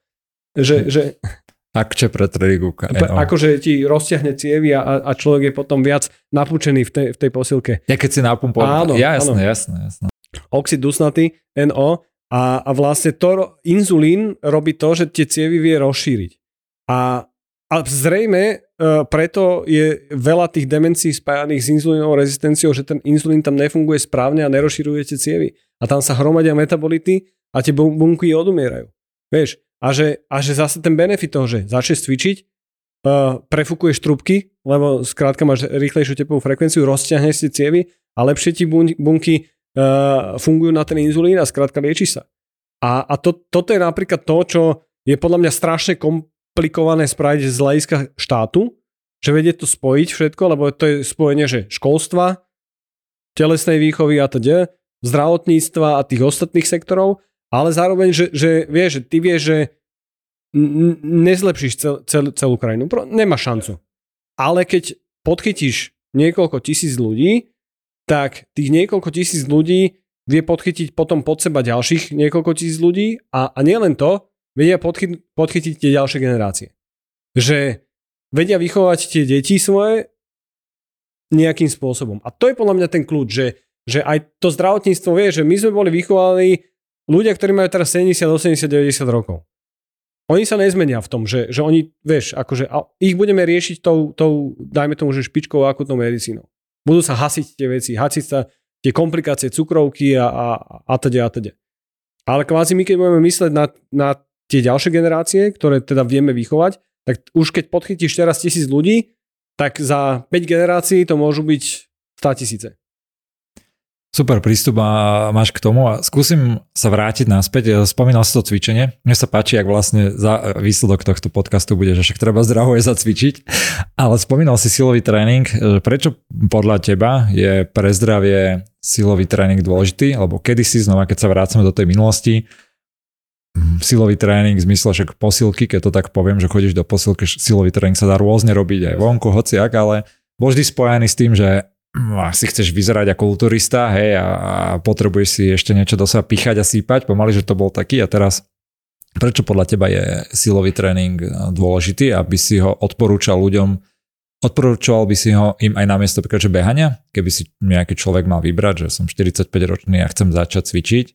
Že, že... Akče pretréningovka NO. Akože ti rozťahne cievy a, a človek je potom viac napúčený v tej, v tej posilke. Ja keď si napumpujem. Áno, jasné, áno. jasné, jasné. Oxid dusnatý, NO. A, a vlastne to, inzulín robí to, že tie cievy vie rozšíriť. A a zrejme e, preto je veľa tých demencií spájaných s inzulínovou rezistenciou, že ten inzulín tam nefunguje správne a nerozširujete cievy. A tam sa hromadia metabolity a tie bunky odumierajú. Vieš, a že, a že zase ten benefit toho, že začneš cvičiť, uh, prefúkuješ trubky, lebo skrátka máš rýchlejšiu tepovú frekvenciu, rozťahneš si cievy a lepšie ti bunky uh, fungujú na ten inzulín a skrátka lieči sa. A, a to, toto je napríklad to, čo je podľa mňa strašne kom, komplikované spraviť z hľadiska štátu, že vedie to spojiť všetko, lebo to je spojenie, že školstva, telesnej výchovy a teda, zdravotníctva a tých ostatných sektorov, ale zároveň, že, že vieš, že ty vieš, že nezlepšíš cel, cel, celú krajinu. Nemá šancu. Ale keď podchytíš niekoľko tisíc ľudí, tak tých niekoľko tisíc ľudí vie podchytiť potom pod seba ďalších niekoľko tisíc ľudí a, a nielen to, vedia podchy- podchytiť tie ďalšie generácie. Že vedia vychovať tie deti svoje nejakým spôsobom. A to je podľa mňa ten kľúč, že, že aj to zdravotníctvo vie, že my sme boli vychovaní ľudia, ktorí majú teraz 70, 80, 90 rokov. Oni sa nezmenia v tom, že, že oni, vieš, akože a ich budeme riešiť tou, tou, dajme tomu, že špičkou akutnou medicínou. Budú sa hasiť tie veci, hasiť sa tie komplikácie cukrovky a, a, a teda a teda. Ale kvázi my keď budeme mysleť na, na tie ďalšie generácie, ktoré teda vieme vychovať, tak už keď podchytíš teraz tisíc ľudí, tak za 5 generácií to môžu byť 100 tisíce. Super prístup a máš k tomu a skúsim sa vrátiť naspäť. Spomínal si to cvičenie. Mne sa páči, ak vlastne za výsledok tohto podcastu bude, že však treba zdravo je zacvičiť. Ale spomínal si silový tréning. Prečo podľa teba je pre zdravie silový tréning dôležitý? Lebo kedysi, znova keď sa vrácame do tej minulosti, silový tréning v zmysle však posilky, keď to tak poviem, že chodíš do posilky, silový tréning sa dá rôzne robiť aj vonku, hociak, ale bol vždy spojený s tým, že hm, si chceš vyzerať ako kulturista, hej, a, a potrebuješ si ešte niečo do seba píchať a sípať, pomaly, že to bol taký. A teraz prečo podľa teba je silový tréning dôležitý, aby si ho odporúčal ľuďom, odporúčoval by si ho im aj namiesto že behania, keby si nejaký človek mal vybrať, že som 45 ročný a chcem začať cvičiť,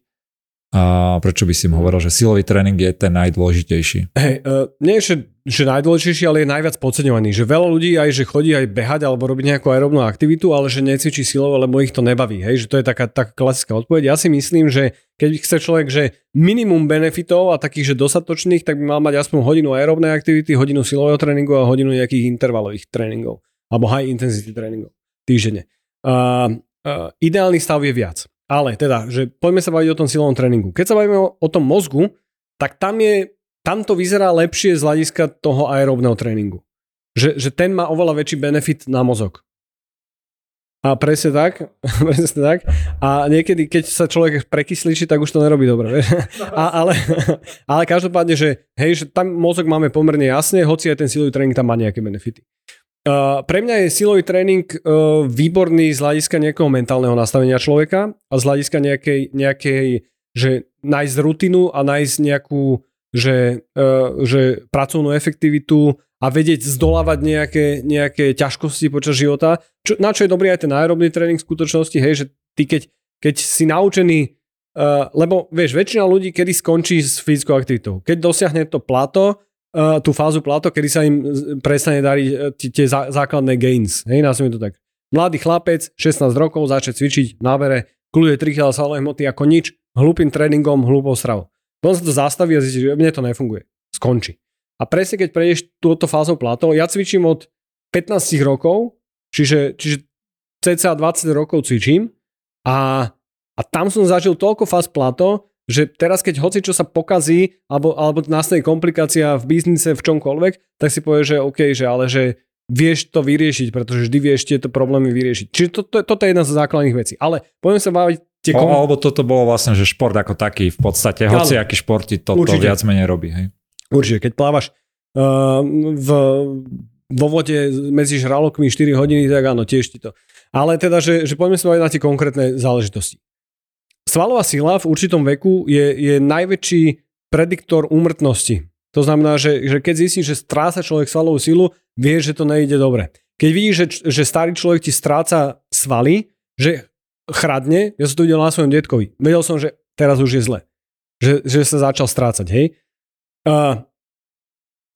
a prečo by si im hovoril, že silový tréning je ten najdôležitejší? Hej, uh, nie je, že, že najdôležitejší, ale je najviac podceňovaný. Že veľa ľudí aj, že chodí aj behať alebo robiť nejakú aerobnú aktivitu, ale že necvičí silovo, lebo ich to nebaví. Hej, že to je taká, taká klasická odpoveď. Ja si myslím, že keď chce človek, že minimum benefitov a takých, že dostatočných, tak by mal mať aspoň hodinu aerobnej aktivity, hodinu silového tréningu a hodinu nejakých intervalových tréningov. Alebo high intensity tréningov týždenne. Uh, uh, ideálny stav je viac. Ale teda, že poďme sa baviť o tom silovom tréningu. Keď sa bavíme o, o tom mozgu, tak tam, je, tam to vyzerá lepšie z hľadiska toho aerobného tréningu. Že, že ten má oveľa väčší benefit na mozog. A presne tak, presne tak. A niekedy, keď sa človek prekysličí, tak už to nerobí dobre. A, ale, ale každopádne, že hej, že tam mozog máme pomerne jasne, hoci aj ten silový tréning tam má nejaké benefity. Pre mňa je silový tréning uh, výborný z hľadiska nejakého mentálneho nastavenia človeka a z hľadiska nejakej, nejakej že nájsť rutinu a nájsť nejakú, že, uh, že pracovnú efektivitu a vedieť zdolávať nejaké, nejaké ťažkosti počas života. Čo, na čo je dobrý aj ten aerobný tréning v skutočnosti, hej, že ty keď, keď si naučený, uh, lebo vieš, väčšina ľudí kedy skončí s fyzickou aktivitou. Keď dosiahne to plato, tú fázu plato, kedy sa im prestane dariť uh, tie zá, základné gains, hej, nazvime to tak. Mladý chlapec, 16 rokov, začne cvičiť, nábere, kľuje 3 kg salové hmoty ako nič, hlupým tréningom, hlupou stravou. Potom sa to zastaví a zistí, že mne to nefunguje. Skončí. A presne keď prejdeš túto fázou plato, ja cvičím od 15 rokov, čiže, čiže cca 20 rokov cvičím a, a tam som zažil toľko fáz plato, že teraz keď hoci čo sa pokazí alebo, alebo nastane komplikácia v biznise, v čomkoľvek, tak si povie, že OK, že ale že vieš to vyriešiť, pretože vždy vieš tieto problémy vyriešiť. Čiže to, to, toto je jedna z základných vecí. Ale poďme sa baviť tie kom... Alebo toto bolo vlastne, že šport ako taký v podstate, hoci aký šport ti toto Určite. viac menej robí. Hej? Určite, keď plávaš uh, v, vo vode medzi žralokmi 4 hodiny, tak áno, tiež ti to. Ale teda, že, že poďme sa na tie konkrétne záležitosti. Svalová sila v určitom veku je, je najväčší prediktor úmrtnosti. To znamená, že, že keď zistíš, že stráca človek svalovú silu, vie, že to nejde dobre. Keď vidíš, že, že starý človek ti stráca svaly, že chradne, ja som to videl na svojom detkovi. Vedel som, že teraz už je zle. Že, že sa začal strácať, hej. Uh,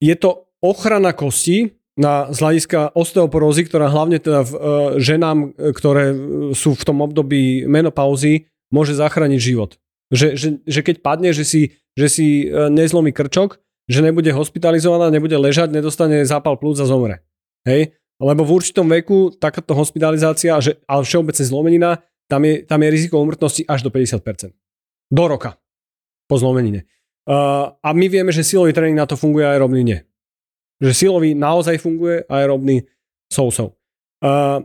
je to ochrana kosti na, z hľadiska osteoporózy, ktorá hlavne teda v, uh, ženám, ktoré sú v tom období menopauzy, môže zachrániť život. Že, že, že keď padne, že si, že si uh, nezlomí krčok, že nebude hospitalizovaná, nebude ležať, nedostane zápal plúc a zomre. Hej? Lebo v určitom veku takáto hospitalizácia, že, ale všeobecne zlomenina, tam je, tam je riziko umrtnosti až do 50%. Do roka po zlomenine. Uh, a my vieme, že silový tréning na to funguje, aerobný nie. Že silový naozaj funguje, aerobný so-so. Uh,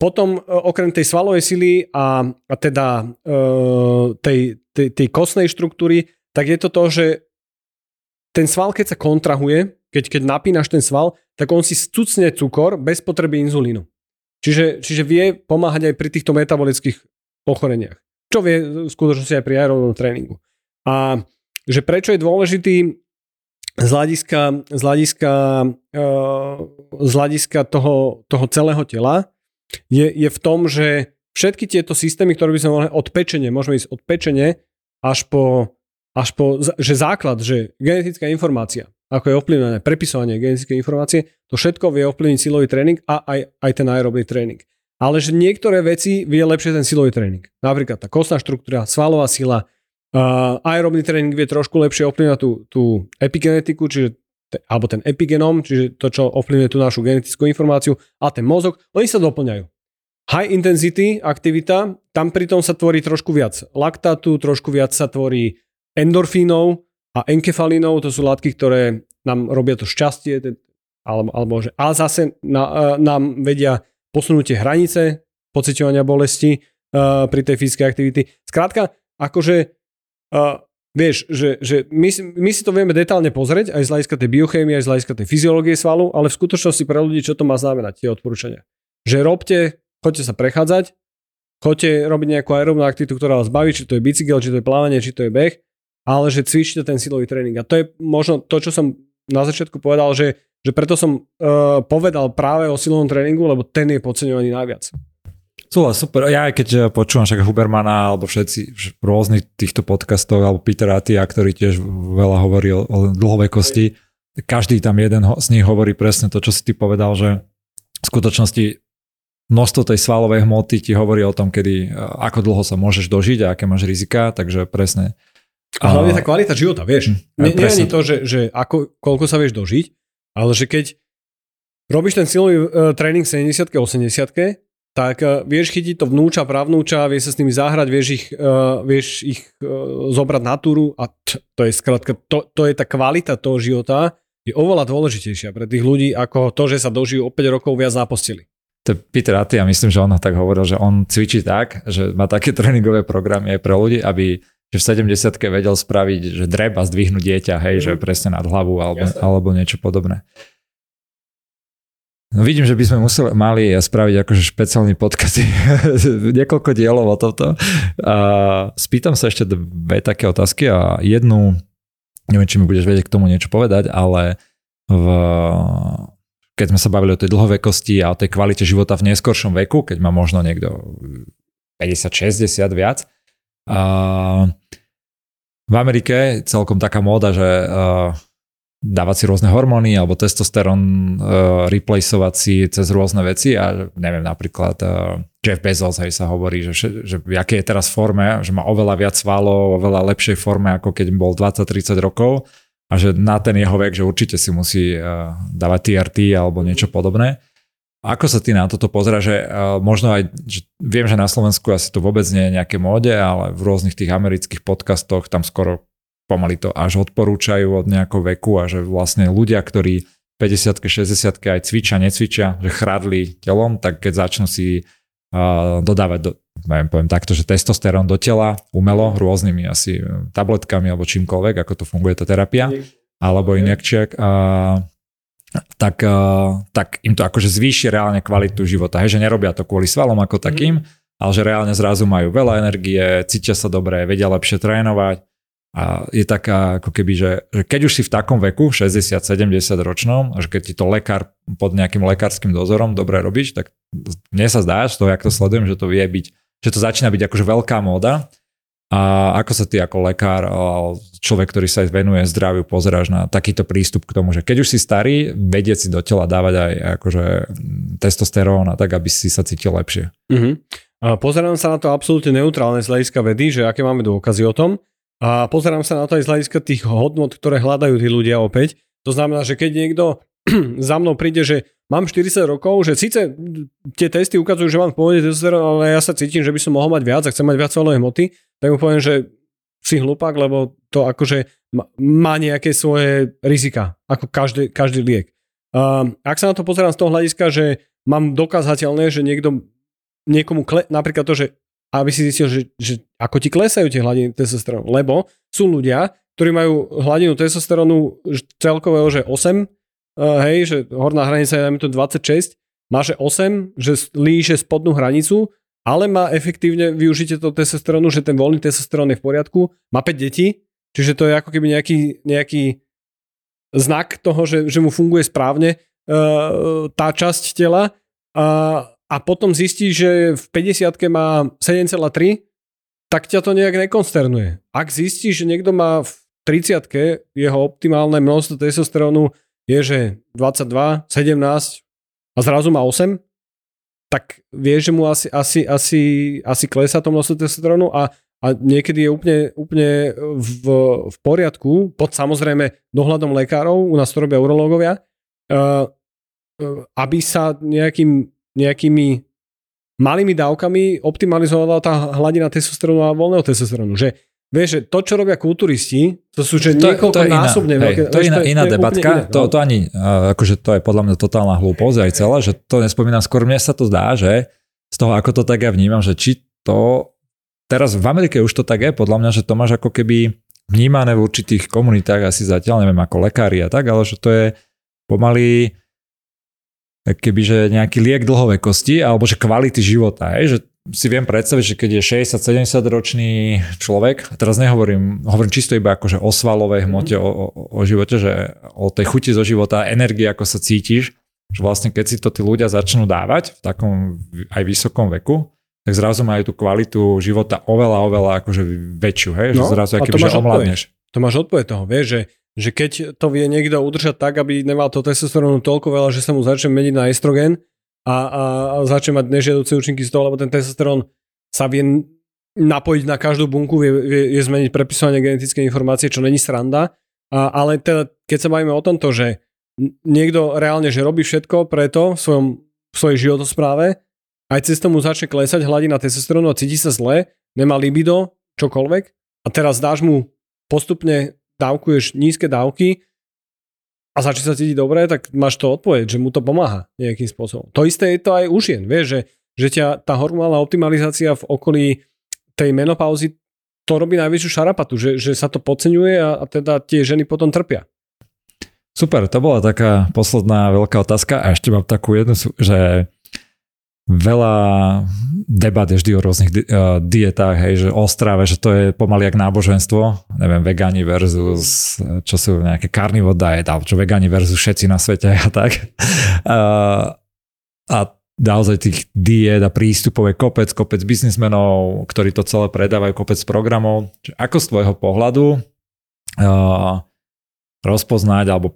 potom uh, okrem tej svalovej sily a, a teda uh, tej, tej, tej kostnej štruktúry, tak je to to, že ten sval, keď sa kontrahuje, keď, keď napínaš ten sval, tak on si stucne cukor bez potreby inzulínu. Čiže, čiže vie pomáhať aj pri týchto metabolických ochoreniach. Čo vie v skutočnosti aj pri aerobnom tréningu. A že prečo je dôležitý z hľadiska, z hľadiska, uh, z hľadiska toho, toho celého tela, je, je v tom, že všetky tieto systémy, ktoré by sme mohli od pečenie, môžeme ísť od pečenie až po, až po že základ, že genetická informácia, ako je ovplyvnené prepisovanie genetickej informácie, to všetko vie ovplyvniť silový tréning a aj, aj ten aerobný tréning. Ale že niektoré veci vie lepšie ten silový tréning. Napríklad tá kostná štruktúra, svalová sila, Uh, aerobný tréning vie trošku lepšie ovplyvňovať tú, tú epigenetiku, čiže alebo ten epigenom, čiže to, čo ovplyvňuje tú našu genetickú informáciu a ten mozog, oni sa doplňajú. High intensity aktivita, tam pritom sa tvorí trošku viac laktátu, trošku viac sa tvorí endorfínov a enkefalínov, to sú látky, ktoré nám robia to šťastie, alebo, alebo že, ale zase na, uh, nám vedia posunúť tie hranice pociťovania bolesti uh, pri tej fyzickej aktivity. Skrátka, akože Uh, vieš, že, že my, my si to vieme detálne pozrieť aj z hľadiska tej biochémie, aj z hľadiska tej fyziológie svalu, ale v skutočnosti pre ľudí, čo to má znamenať, tie odporúčania. Že robte, choďte sa prechádzať, choďte robiť nejakú aerobnú aktivitu, ktorá vás baví, či to je bicykel, či to je plávanie, či to je beh, ale že cvičte ten silový tréning. A to je možno to, čo som na začiatku povedal, že, že preto som uh, povedal práve o silovom tréningu, lebo ten je podceňovaný najviac. Súhlas, super. Ja aj keď počúvam však Hubermana alebo všetci v rôznych týchto podcastov alebo Peter Atia, ktorý tiež veľa hovorí o, o dlhovekosti, každý tam jeden z nich hovorí presne to, čo si ty povedal, že v skutočnosti množstvo tej svalovej hmoty ti hovorí o tom, kedy, eh, ako dlho sa môžeš dožiť a aké máš rizika, takže presne. A hlavne tá kvalita života, vieš. Hm, nie, nie ani to, že, že ako, koľko sa vieš dožiť, ale že keď robíš ten silový uh, tréning 70 80 tak uh, vieš chytiť to vnúča, pravnúča, vieš sa s nimi zahrať, vieš ich, uh, vieš ich uh, zobrať na túru a t- to je skrátka, to, to je tá kvalita toho života, je oveľa dôležitejšia pre tých ľudí ako to, že sa dožijú o 5 rokov viac na posteli. to je Peter Atty a myslím, že on tak hovoril, že on cvičí tak, že má také tréningové programy aj pre ľudí, aby že v 70 vedel spraviť, že dreb a zdvihnúť dieťa, hej, mm. že presne nad hlavu alebo, alebo niečo podobné. No vidím, že by sme museli, mali spraviť akože špeciálny podcast, niekoľko dielov o tomto. A spýtam sa ešte dve také otázky a jednu, neviem, či mi budeš vedieť k tomu niečo povedať, ale v, keď sme sa bavili o tej dlhovekosti a o tej kvalite života v neskoršom veku, keď má možno niekto 50-60 viac, a v Amerike celkom taká móda, že dávať si rôzne hormóny alebo testosterón uh, replaceovať si cez rôzne veci a neviem, napríklad uh, Jeff Bezos hej, sa hovorí, že, že v akej je teraz forme, že má oveľa viac svalov, oveľa lepšej forme ako keď bol 20-30 rokov a že na ten jeho vek, že určite si musí uh, dávať TRT alebo niečo podobné. Ako sa ty na toto pozera, že možno aj, že viem, že na Slovensku asi to vôbec nie je nejaké móde, ale v rôznych tých amerických podcastoch tam skoro pomaly to až odporúčajú od nejakého veku a že vlastne ľudia, ktorí 50 60 aj cvičia, necvičia, že chradli telom, tak keď začnú si uh, dodávať, do, neviem, poviem takto, že testosterón do tela umelo rôznymi asi tabletkami alebo čímkoľvek, ako to funguje tá terapia, alebo injekčiek, uh, tak, eh, tak im to akože zvýši reálne kvalitu života. Hej, že nerobia to kvôli svalom ako mhm. takým, mm. ale že reálne zrazu majú veľa energie, cítia sa dobre, vedia lepšie trénovať. A je taká ako keby, že, že keď už si v takom veku, 60-70 ročnom, že keď ti to lekár pod nejakým lekárskym dozorom dobre robíš, tak mne sa zdá, že to, jak to sledujem, že to vie byť, že to začína byť akože veľká móda a ako sa ty ako lekár, človek, ktorý sa venuje zdraviu, pozeráš na takýto prístup k tomu, že keď už si starý, vedieť si do tela dávať aj akože testosterón a tak, aby si sa cítil lepšie. A pozerám sa na to absolútne neutrálne z hľadiska vedy, že aké máme dôkazy o tom. A pozerám sa na to aj z hľadiska tých hodnot, ktoré hľadajú tí ľudia opäť. To znamená, že keď niekto za mnou príde, že mám 40 rokov, že síce tie testy ukazujú, že mám v pohode testosterón, ale ja sa cítim, že by som mohol mať viac a chcem mať viac svalovej hmoty, tak mu poviem, že si hlupák, lebo to akože má nejaké svoje rizika, ako každý, každý liek. Um, ak sa na to pozerám z toho hľadiska, že mám dokázateľné, že niekto niekomu, kle, napríklad to, že aby si zistil, že, že ako ti klesajú tie hladiny testosterónu, lebo sú ľudia, ktorí majú hladinu testosterónu celkového, že 8, uh, hej, že horná hranica je to 26, má že 8, že líše spodnú hranicu ale má efektívne využitie toho testosterónu, že ten voľný testosterón je v poriadku, má 5 detí, čiže to je ako keby nejaký, nejaký znak toho, že, že mu funguje správne uh, tá časť tela. A, a potom zistí, že v 50 má 7,3, tak ťa to nejak nekonsternuje. Ak zistí, že niekto má v 30 jeho optimálne množstvo testosterónu je, že 22, 17 a zrazu má 8, tak vieš, že mu asi, asi, asi, asi klesá to množstvo testosterónu a, a niekedy je úplne, úplne v, v poriadku, pod samozrejme dohľadom lekárov, u nás to robia urológovia, uh, aby sa nejakým, nejakými malými dávkami optimalizovala tá hladina testosterónu a voľného testosterónu. Že Vieš, že to, čo robia kulturisti, to sú že to, niekoľko to násobne veľké. To je iná, iná to debatka, iné, to, no. to ani, akože to je podľa mňa totálna hlúposť aj celá, že to nespomínam, skôr mne sa to zdá, že z toho, ako to tak ja vnímam, že či to, teraz v Amerike už to tak je, podľa mňa, že to máš ako keby vnímané v určitých komunitách, asi zatiaľ neviem, ako lekári a tak, ale že to je pomaly kebyže nejaký liek dlhovekosti alebo že kvality života, hej, že si viem predstaviť, že keď je 60-70 ročný človek, a teraz nehovorím, hovorím čisto iba akože o svalovej hmote, mm-hmm. o, o, o živote, že o tej chuti zo života, energie, ako sa cítiš, že vlastne keď si to tí ľudia začnú dávať v takom aj vysokom veku, tak zrazu majú tú kvalitu života oveľa, oveľa akože väčšiu, hej? No, že zrazu aký, že omladneš. To máš odpoveď toho, vieš, že, že keď to vie niekto udržať tak, aby nemal to testosterónu toľko veľa, že sa mu začne meniť na estrogen, a, a, a začne mať nežiaduce účinky z toho, lebo ten testosterón sa vie napojiť na každú bunku, vie, vie, vie zmeniť prepisovanie genetické informácie, čo není sranda. A, ale teda, keď sa bavíme o tomto, že niekto reálne, že robí všetko preto v, svojom, v svojej životospráve, aj cez tomu začne klesať hladina testosterónu a cíti sa zle, nemá libido, čokoľvek, a teraz dáš mu postupne dávkuješ nízke dávky, a začne sa cítiť dobre, tak máš to odpoveď, že mu to pomáha nejakým spôsobom. To isté je to aj u žien, vieš, že, že ťa tá hormonálna optimalizácia v okolí tej menopauzy to robí najväčšiu šarapatu, že, že sa to podceňuje a, a teda tie ženy potom trpia. Super, to bola taká posledná veľká otázka a ešte mám takú jednu, že veľa debat je vždy o rôznych uh, dietách, hej, že o strave, že to je pomaly jak náboženstvo, neviem, vegáni versus, čo sú nejaké carnivore diet, alebo čo vegáni versus všetci na svete a tak. Uh, a naozaj tých diet a prístupov je kopec, kopec biznismenov, ktorí to celé predávajú, kopec programov. Ako z tvojho pohľadu uh, rozpoznať alebo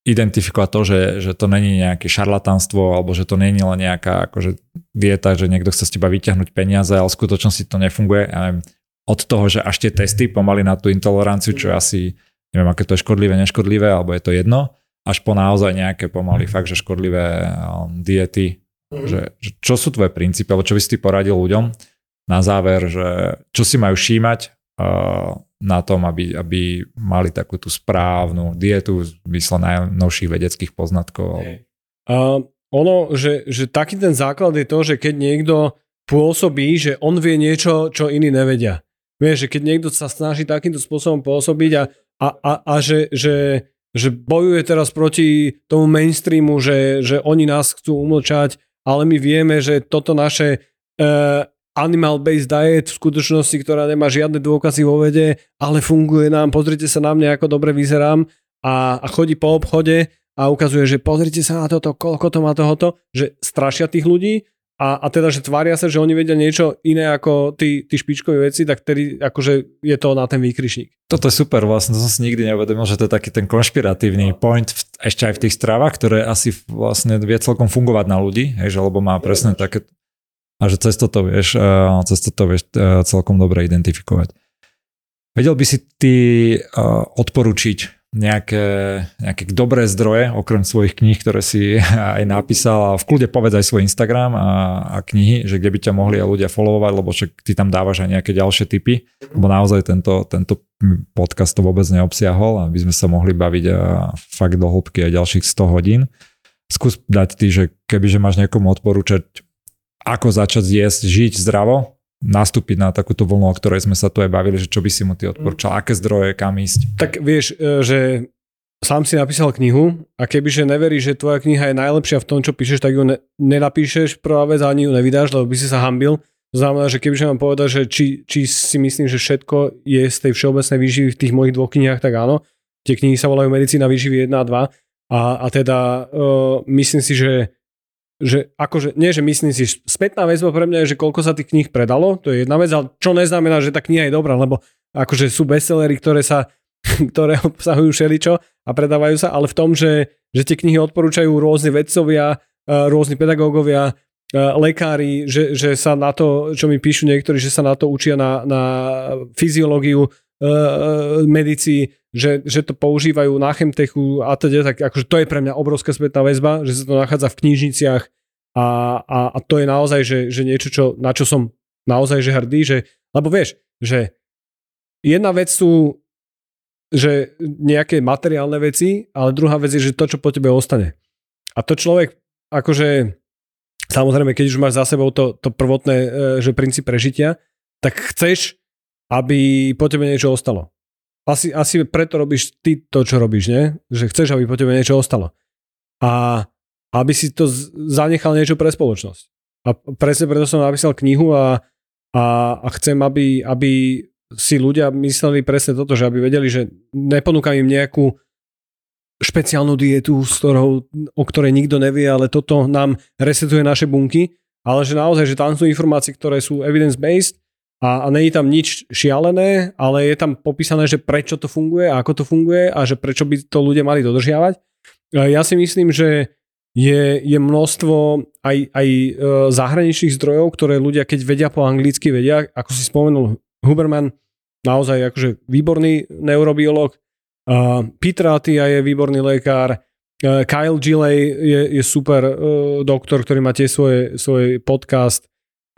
identifikovať to, že, že to není nejaké šarlatánstvo alebo že to není len nejaká akože dieta, že niekto chce z teba vyťahnuť peniaze, ale v skutočnosti to nefunguje. A od toho, že až tie testy pomaly na tú intoleranciu, čo asi, neviem, aké to je škodlivé, neškodlivé, alebo je to jedno, až po naozaj nejaké pomaly fakt, že škodlivé um, diety. Mm. Že, že čo sú tvoje princípy, alebo čo by si ty poradil ľuďom na záver, že čo si majú všímať uh, na tom, aby, aby mali takú tú správnu dietu v najnovších vedeckých poznatkov. Uh, ono, že, že taký ten základ je to, že keď niekto pôsobí, že on vie niečo, čo iní nevedia. Vieš, že keď niekto sa snaží takýmto spôsobom pôsobiť a, a, a, a že, že, že bojuje teraz proti tomu mainstreamu, že, že oni nás chcú umlčať, ale my vieme, že toto naše uh, animal-based diet v skutočnosti, ktorá nemá žiadne dôkazy vo vede, ale funguje nám, pozrite sa na mňa, ako dobre vyzerám. A, a chodí po obchode a ukazuje, že pozrite sa na toto, koľko to má tohoto, že strašia tých ľudí. A, a teda, že tvária sa, že oni vedia niečo iné ako tí, tí špičkové veci, tak tedy akože je to na ten výkrišník. Toto je super, vlastne to som si nikdy neuvedomil, že to je taký ten konšpiratívny point v, ešte aj v tých stravách, ktoré asi vlastne vie celkom fungovať na ľudí, hej, že, lebo má presne také a že cez toto vieš, cez toto vieš celkom dobre identifikovať. Vedel by si ty odporučiť nejaké, nejaké dobré zdroje, okrem svojich kníh, ktoré si aj napísal a v kľude povedz aj svoj Instagram a, a knihy, že kde by ťa mohli aj ľudia followovať, lebo však ty tam dávaš aj nejaké ďalšie typy, lebo naozaj tento, tento podcast to vôbec neobsiahol, aby sme sa mohli baviť a fakt do hĺbky aj ďalších 100 hodín. Skús dať ty, že kebyže máš niekomu odporúčať ako začať jesť, žiť zdravo, nastúpiť na takúto vlnu, o ktorej sme sa tu aj bavili, že čo by si mu ty odporúčal, aké zdroje, kam ísť. Tak vieš, e, že sám si napísal knihu a kebyže neveríš, že tvoja kniha je najlepšia v tom, čo píšeš, tak ju ne, nenapíšeš prvá vec ani ju nevydáš, lebo by si sa hambil. To znamená, že kebyže mám povedať, že či, či si myslím, že všetko je z tej všeobecnej výživy v tých mojich dvoch knihách, tak áno. Tie knihy sa volajú Medicína výživy 1 a 2 a, a teda uh, myslím si, že že akože, nie že myslím si, spätná väzba pre mňa je, že koľko sa tých kníh predalo, to je jedna vec, ale čo neznamená, že tá kniha je dobrá, lebo akože sú bestsellery, ktoré sa ktoré obsahujú všeličo a predávajú sa, ale v tom, že, že tie knihy odporúčajú rôzni vedcovia, e, rôzni pedagógovia, e, lekári, že, že sa na to, čo mi píšu niektorí, že sa na to učia na, na fyziológiu, e, medici, že, že to používajú na chemtechu a teda, tak akože to je pre mňa obrovská spätná väzba, že sa to nachádza v knižniciach a, a, a to je naozaj, že, že niečo, čo, na čo som naozaj že hrdý, že, lebo vieš, že jedna vec sú že nejaké materiálne veci, ale druhá vec je, že to, čo po tebe ostane. A to človek, akože, samozrejme, keď už máš za sebou to, to prvotné, e, že princíp prežitia, tak chceš, aby po tebe niečo ostalo. Asi, asi preto robíš ty to, čo robíš, nie? Že chceš, aby po tebe niečo ostalo. A aby si to zanechal niečo pre spoločnosť. A presne preto som napísal knihu a, a, a chcem, aby, aby si ľudia mysleli presne toto, že aby vedeli, že neponúkam im nejakú špeciálnu dietu, s ktorou, o ktorej nikto nevie, ale toto nám resetuje naše bunky, ale že naozaj, že tam sú informácie, ktoré sú evidence-based a, a je tam nič šialené, ale je tam popísané, že prečo to funguje a ako to funguje a že prečo by to ľudia mali dodržiavať. Ja si myslím, že je, je množstvo aj, aj e, zahraničných zdrojov, ktoré ľudia, keď vedia po anglicky, vedia, ako si spomenul Huberman, naozaj akože výborný neurobiolog, Peter Attia je výborný lekár, uh, Kyle Gilley je, je super uh, doktor, ktorý má tiež svoje, svoj podcast,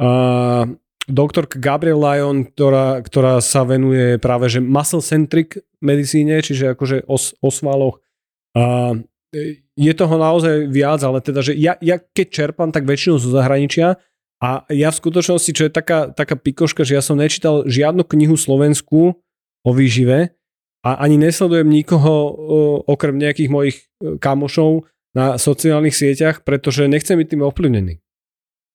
uh, doktorka Gabriel Lyon, ktorá, ktorá sa venuje práve že muscle-centric medicíne, čiže akože os, o svaloch. A je toho naozaj viac, ale teda, že ja, ja keď čerpám, tak väčšinou zo zahraničia a ja v skutočnosti, čo je taká, taká pikoška, že ja som nečítal žiadnu knihu Slovensku o výžive a ani nesledujem nikoho okrem nejakých mojich e, kamošov na sociálnych sieťach, pretože nechcem byť tým ovplyvnený.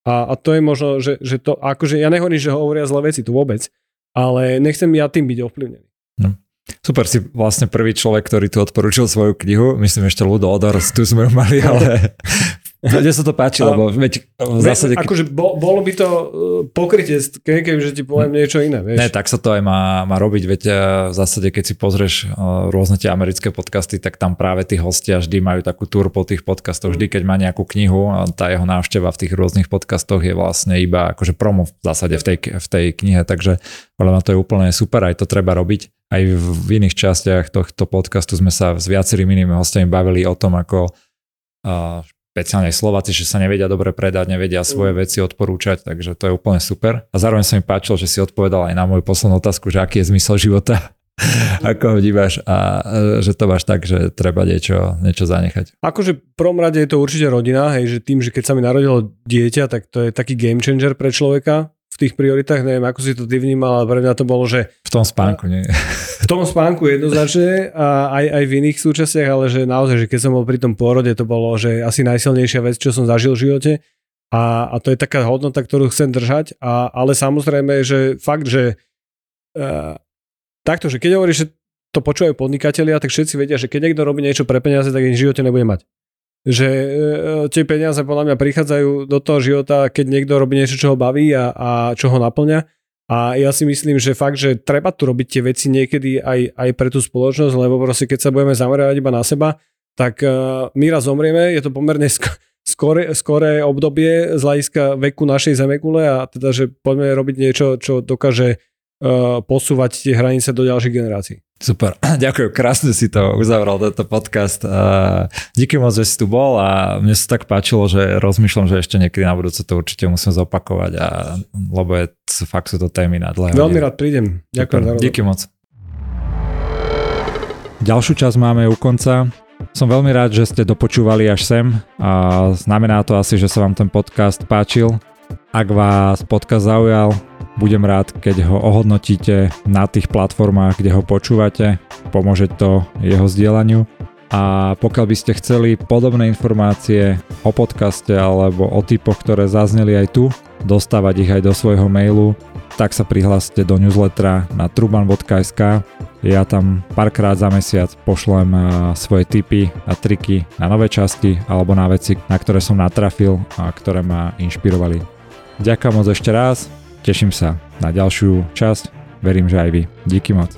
A, a to je možno, že, že to, akože ja nehovorím, že hovoria zlé veci, to vôbec, ale nechcem ja tým byť ovplyvnený. No. Super, si vlastne prvý človek, ktorý tu odporúčil svoju knihu. Myslím ešte Ludo Odor, tu sme ju mali, ale mne sa to páči, lebo veď v zásade... Akože bo, bolo by to uh, pokrytie, že ti poviem niečo iné, vieš. Ne, tak sa to aj má, má robiť, veď uh, v zásade, keď si pozrieš uh, rôzne tie americké podcasty, tak tam práve tí hostia vždy majú takú túr po tých podcastoch. Vždy, keď má nejakú knihu, tá jeho návšteva v tých rôznych podcastoch je vlastne iba akože promo v zásade v tej, v tej knihe, takže podľa mňa to je úplne super, aj to treba robiť. Aj v iných častiach tohto podcastu sme sa s viacerými inými hostiami bavili o tom, ako špeciálne Slováci, že sa nevedia dobre predať, nevedia svoje mm. veci odporúčať, takže to je úplne super. A zároveň sa mi páčilo, že si odpovedal aj na moju poslednú otázku, že aký je zmysel života, ako ho vnímaš a e, že to máš tak, že treba niečo, niečo zanechať. Akože v prvom rade je to určite rodina, hej, že tým, že keď sa mi narodilo dieťa, tak to je taký game changer pre človeka, v tých prioritách, neviem, ako si to ty vnímal, ale pre mňa to bolo, že... V tom spánku, nie? V tom spánku jednoznačne a aj, aj v iných súčastiach, ale že naozaj, že keď som bol pri tom pôrode, to bolo, že asi najsilnejšia vec, čo som zažil v živote. A, a to je taká hodnota, ktorú chcem držať, a, ale samozrejme, že fakt, že uh, takto, že keď hovoríš, že to počúvajú podnikatelia, tak všetci vedia, že keď niekto robí niečo pre peniaze, tak ich v živote nebude mať že e, tie peniaze podľa mňa prichádzajú do toho života, keď niekto robí niečo, čo ho baví a, a čo ho naplňa. A ja si myslím, že fakt, že treba tu robiť tie veci niekedy aj, aj pre tú spoločnosť, lebo proste keď sa budeme zamerať iba na seba, tak uh, my raz zomrieme, je to pomerne sk- skore, skore obdobie z hľadiska veku našej zemekule a teda, že poďme robiť niečo, čo dokáže posúvať tie hranice do ďalších generácií. Super, ďakujem, krásne si to uzavral tento podcast. Díky moc, že si tu bol a mne sa tak páčilo, že rozmýšľam, že ešte niekedy na budúce to určite musím zopakovať, a, lebo je, fakt sú to témy na dlhé. Veľmi rád prídem. Ďakujem. Super, díky moc. Ďalšiu časť máme u konca. Som veľmi rád, že ste dopočúvali až sem a znamená to asi, že sa vám ten podcast páčil. Ak vás podcast zaujal, budem rád, keď ho ohodnotíte na tých platformách, kde ho počúvate. Pomôže to jeho zdieľaniu. A pokiaľ by ste chceli podobné informácie o podcaste alebo o typoch, ktoré zazneli aj tu, dostávať ich aj do svojho mailu, tak sa prihláste do newslettera na truban.sk. Ja tam párkrát za mesiac pošlem svoje tipy a triky na nové časti alebo na veci, na ktoré som natrafil a ktoré ma inšpirovali. Ďakujem moc ešte raz Teším sa na ďalšiu časť, verím, že aj vy. Díky moc.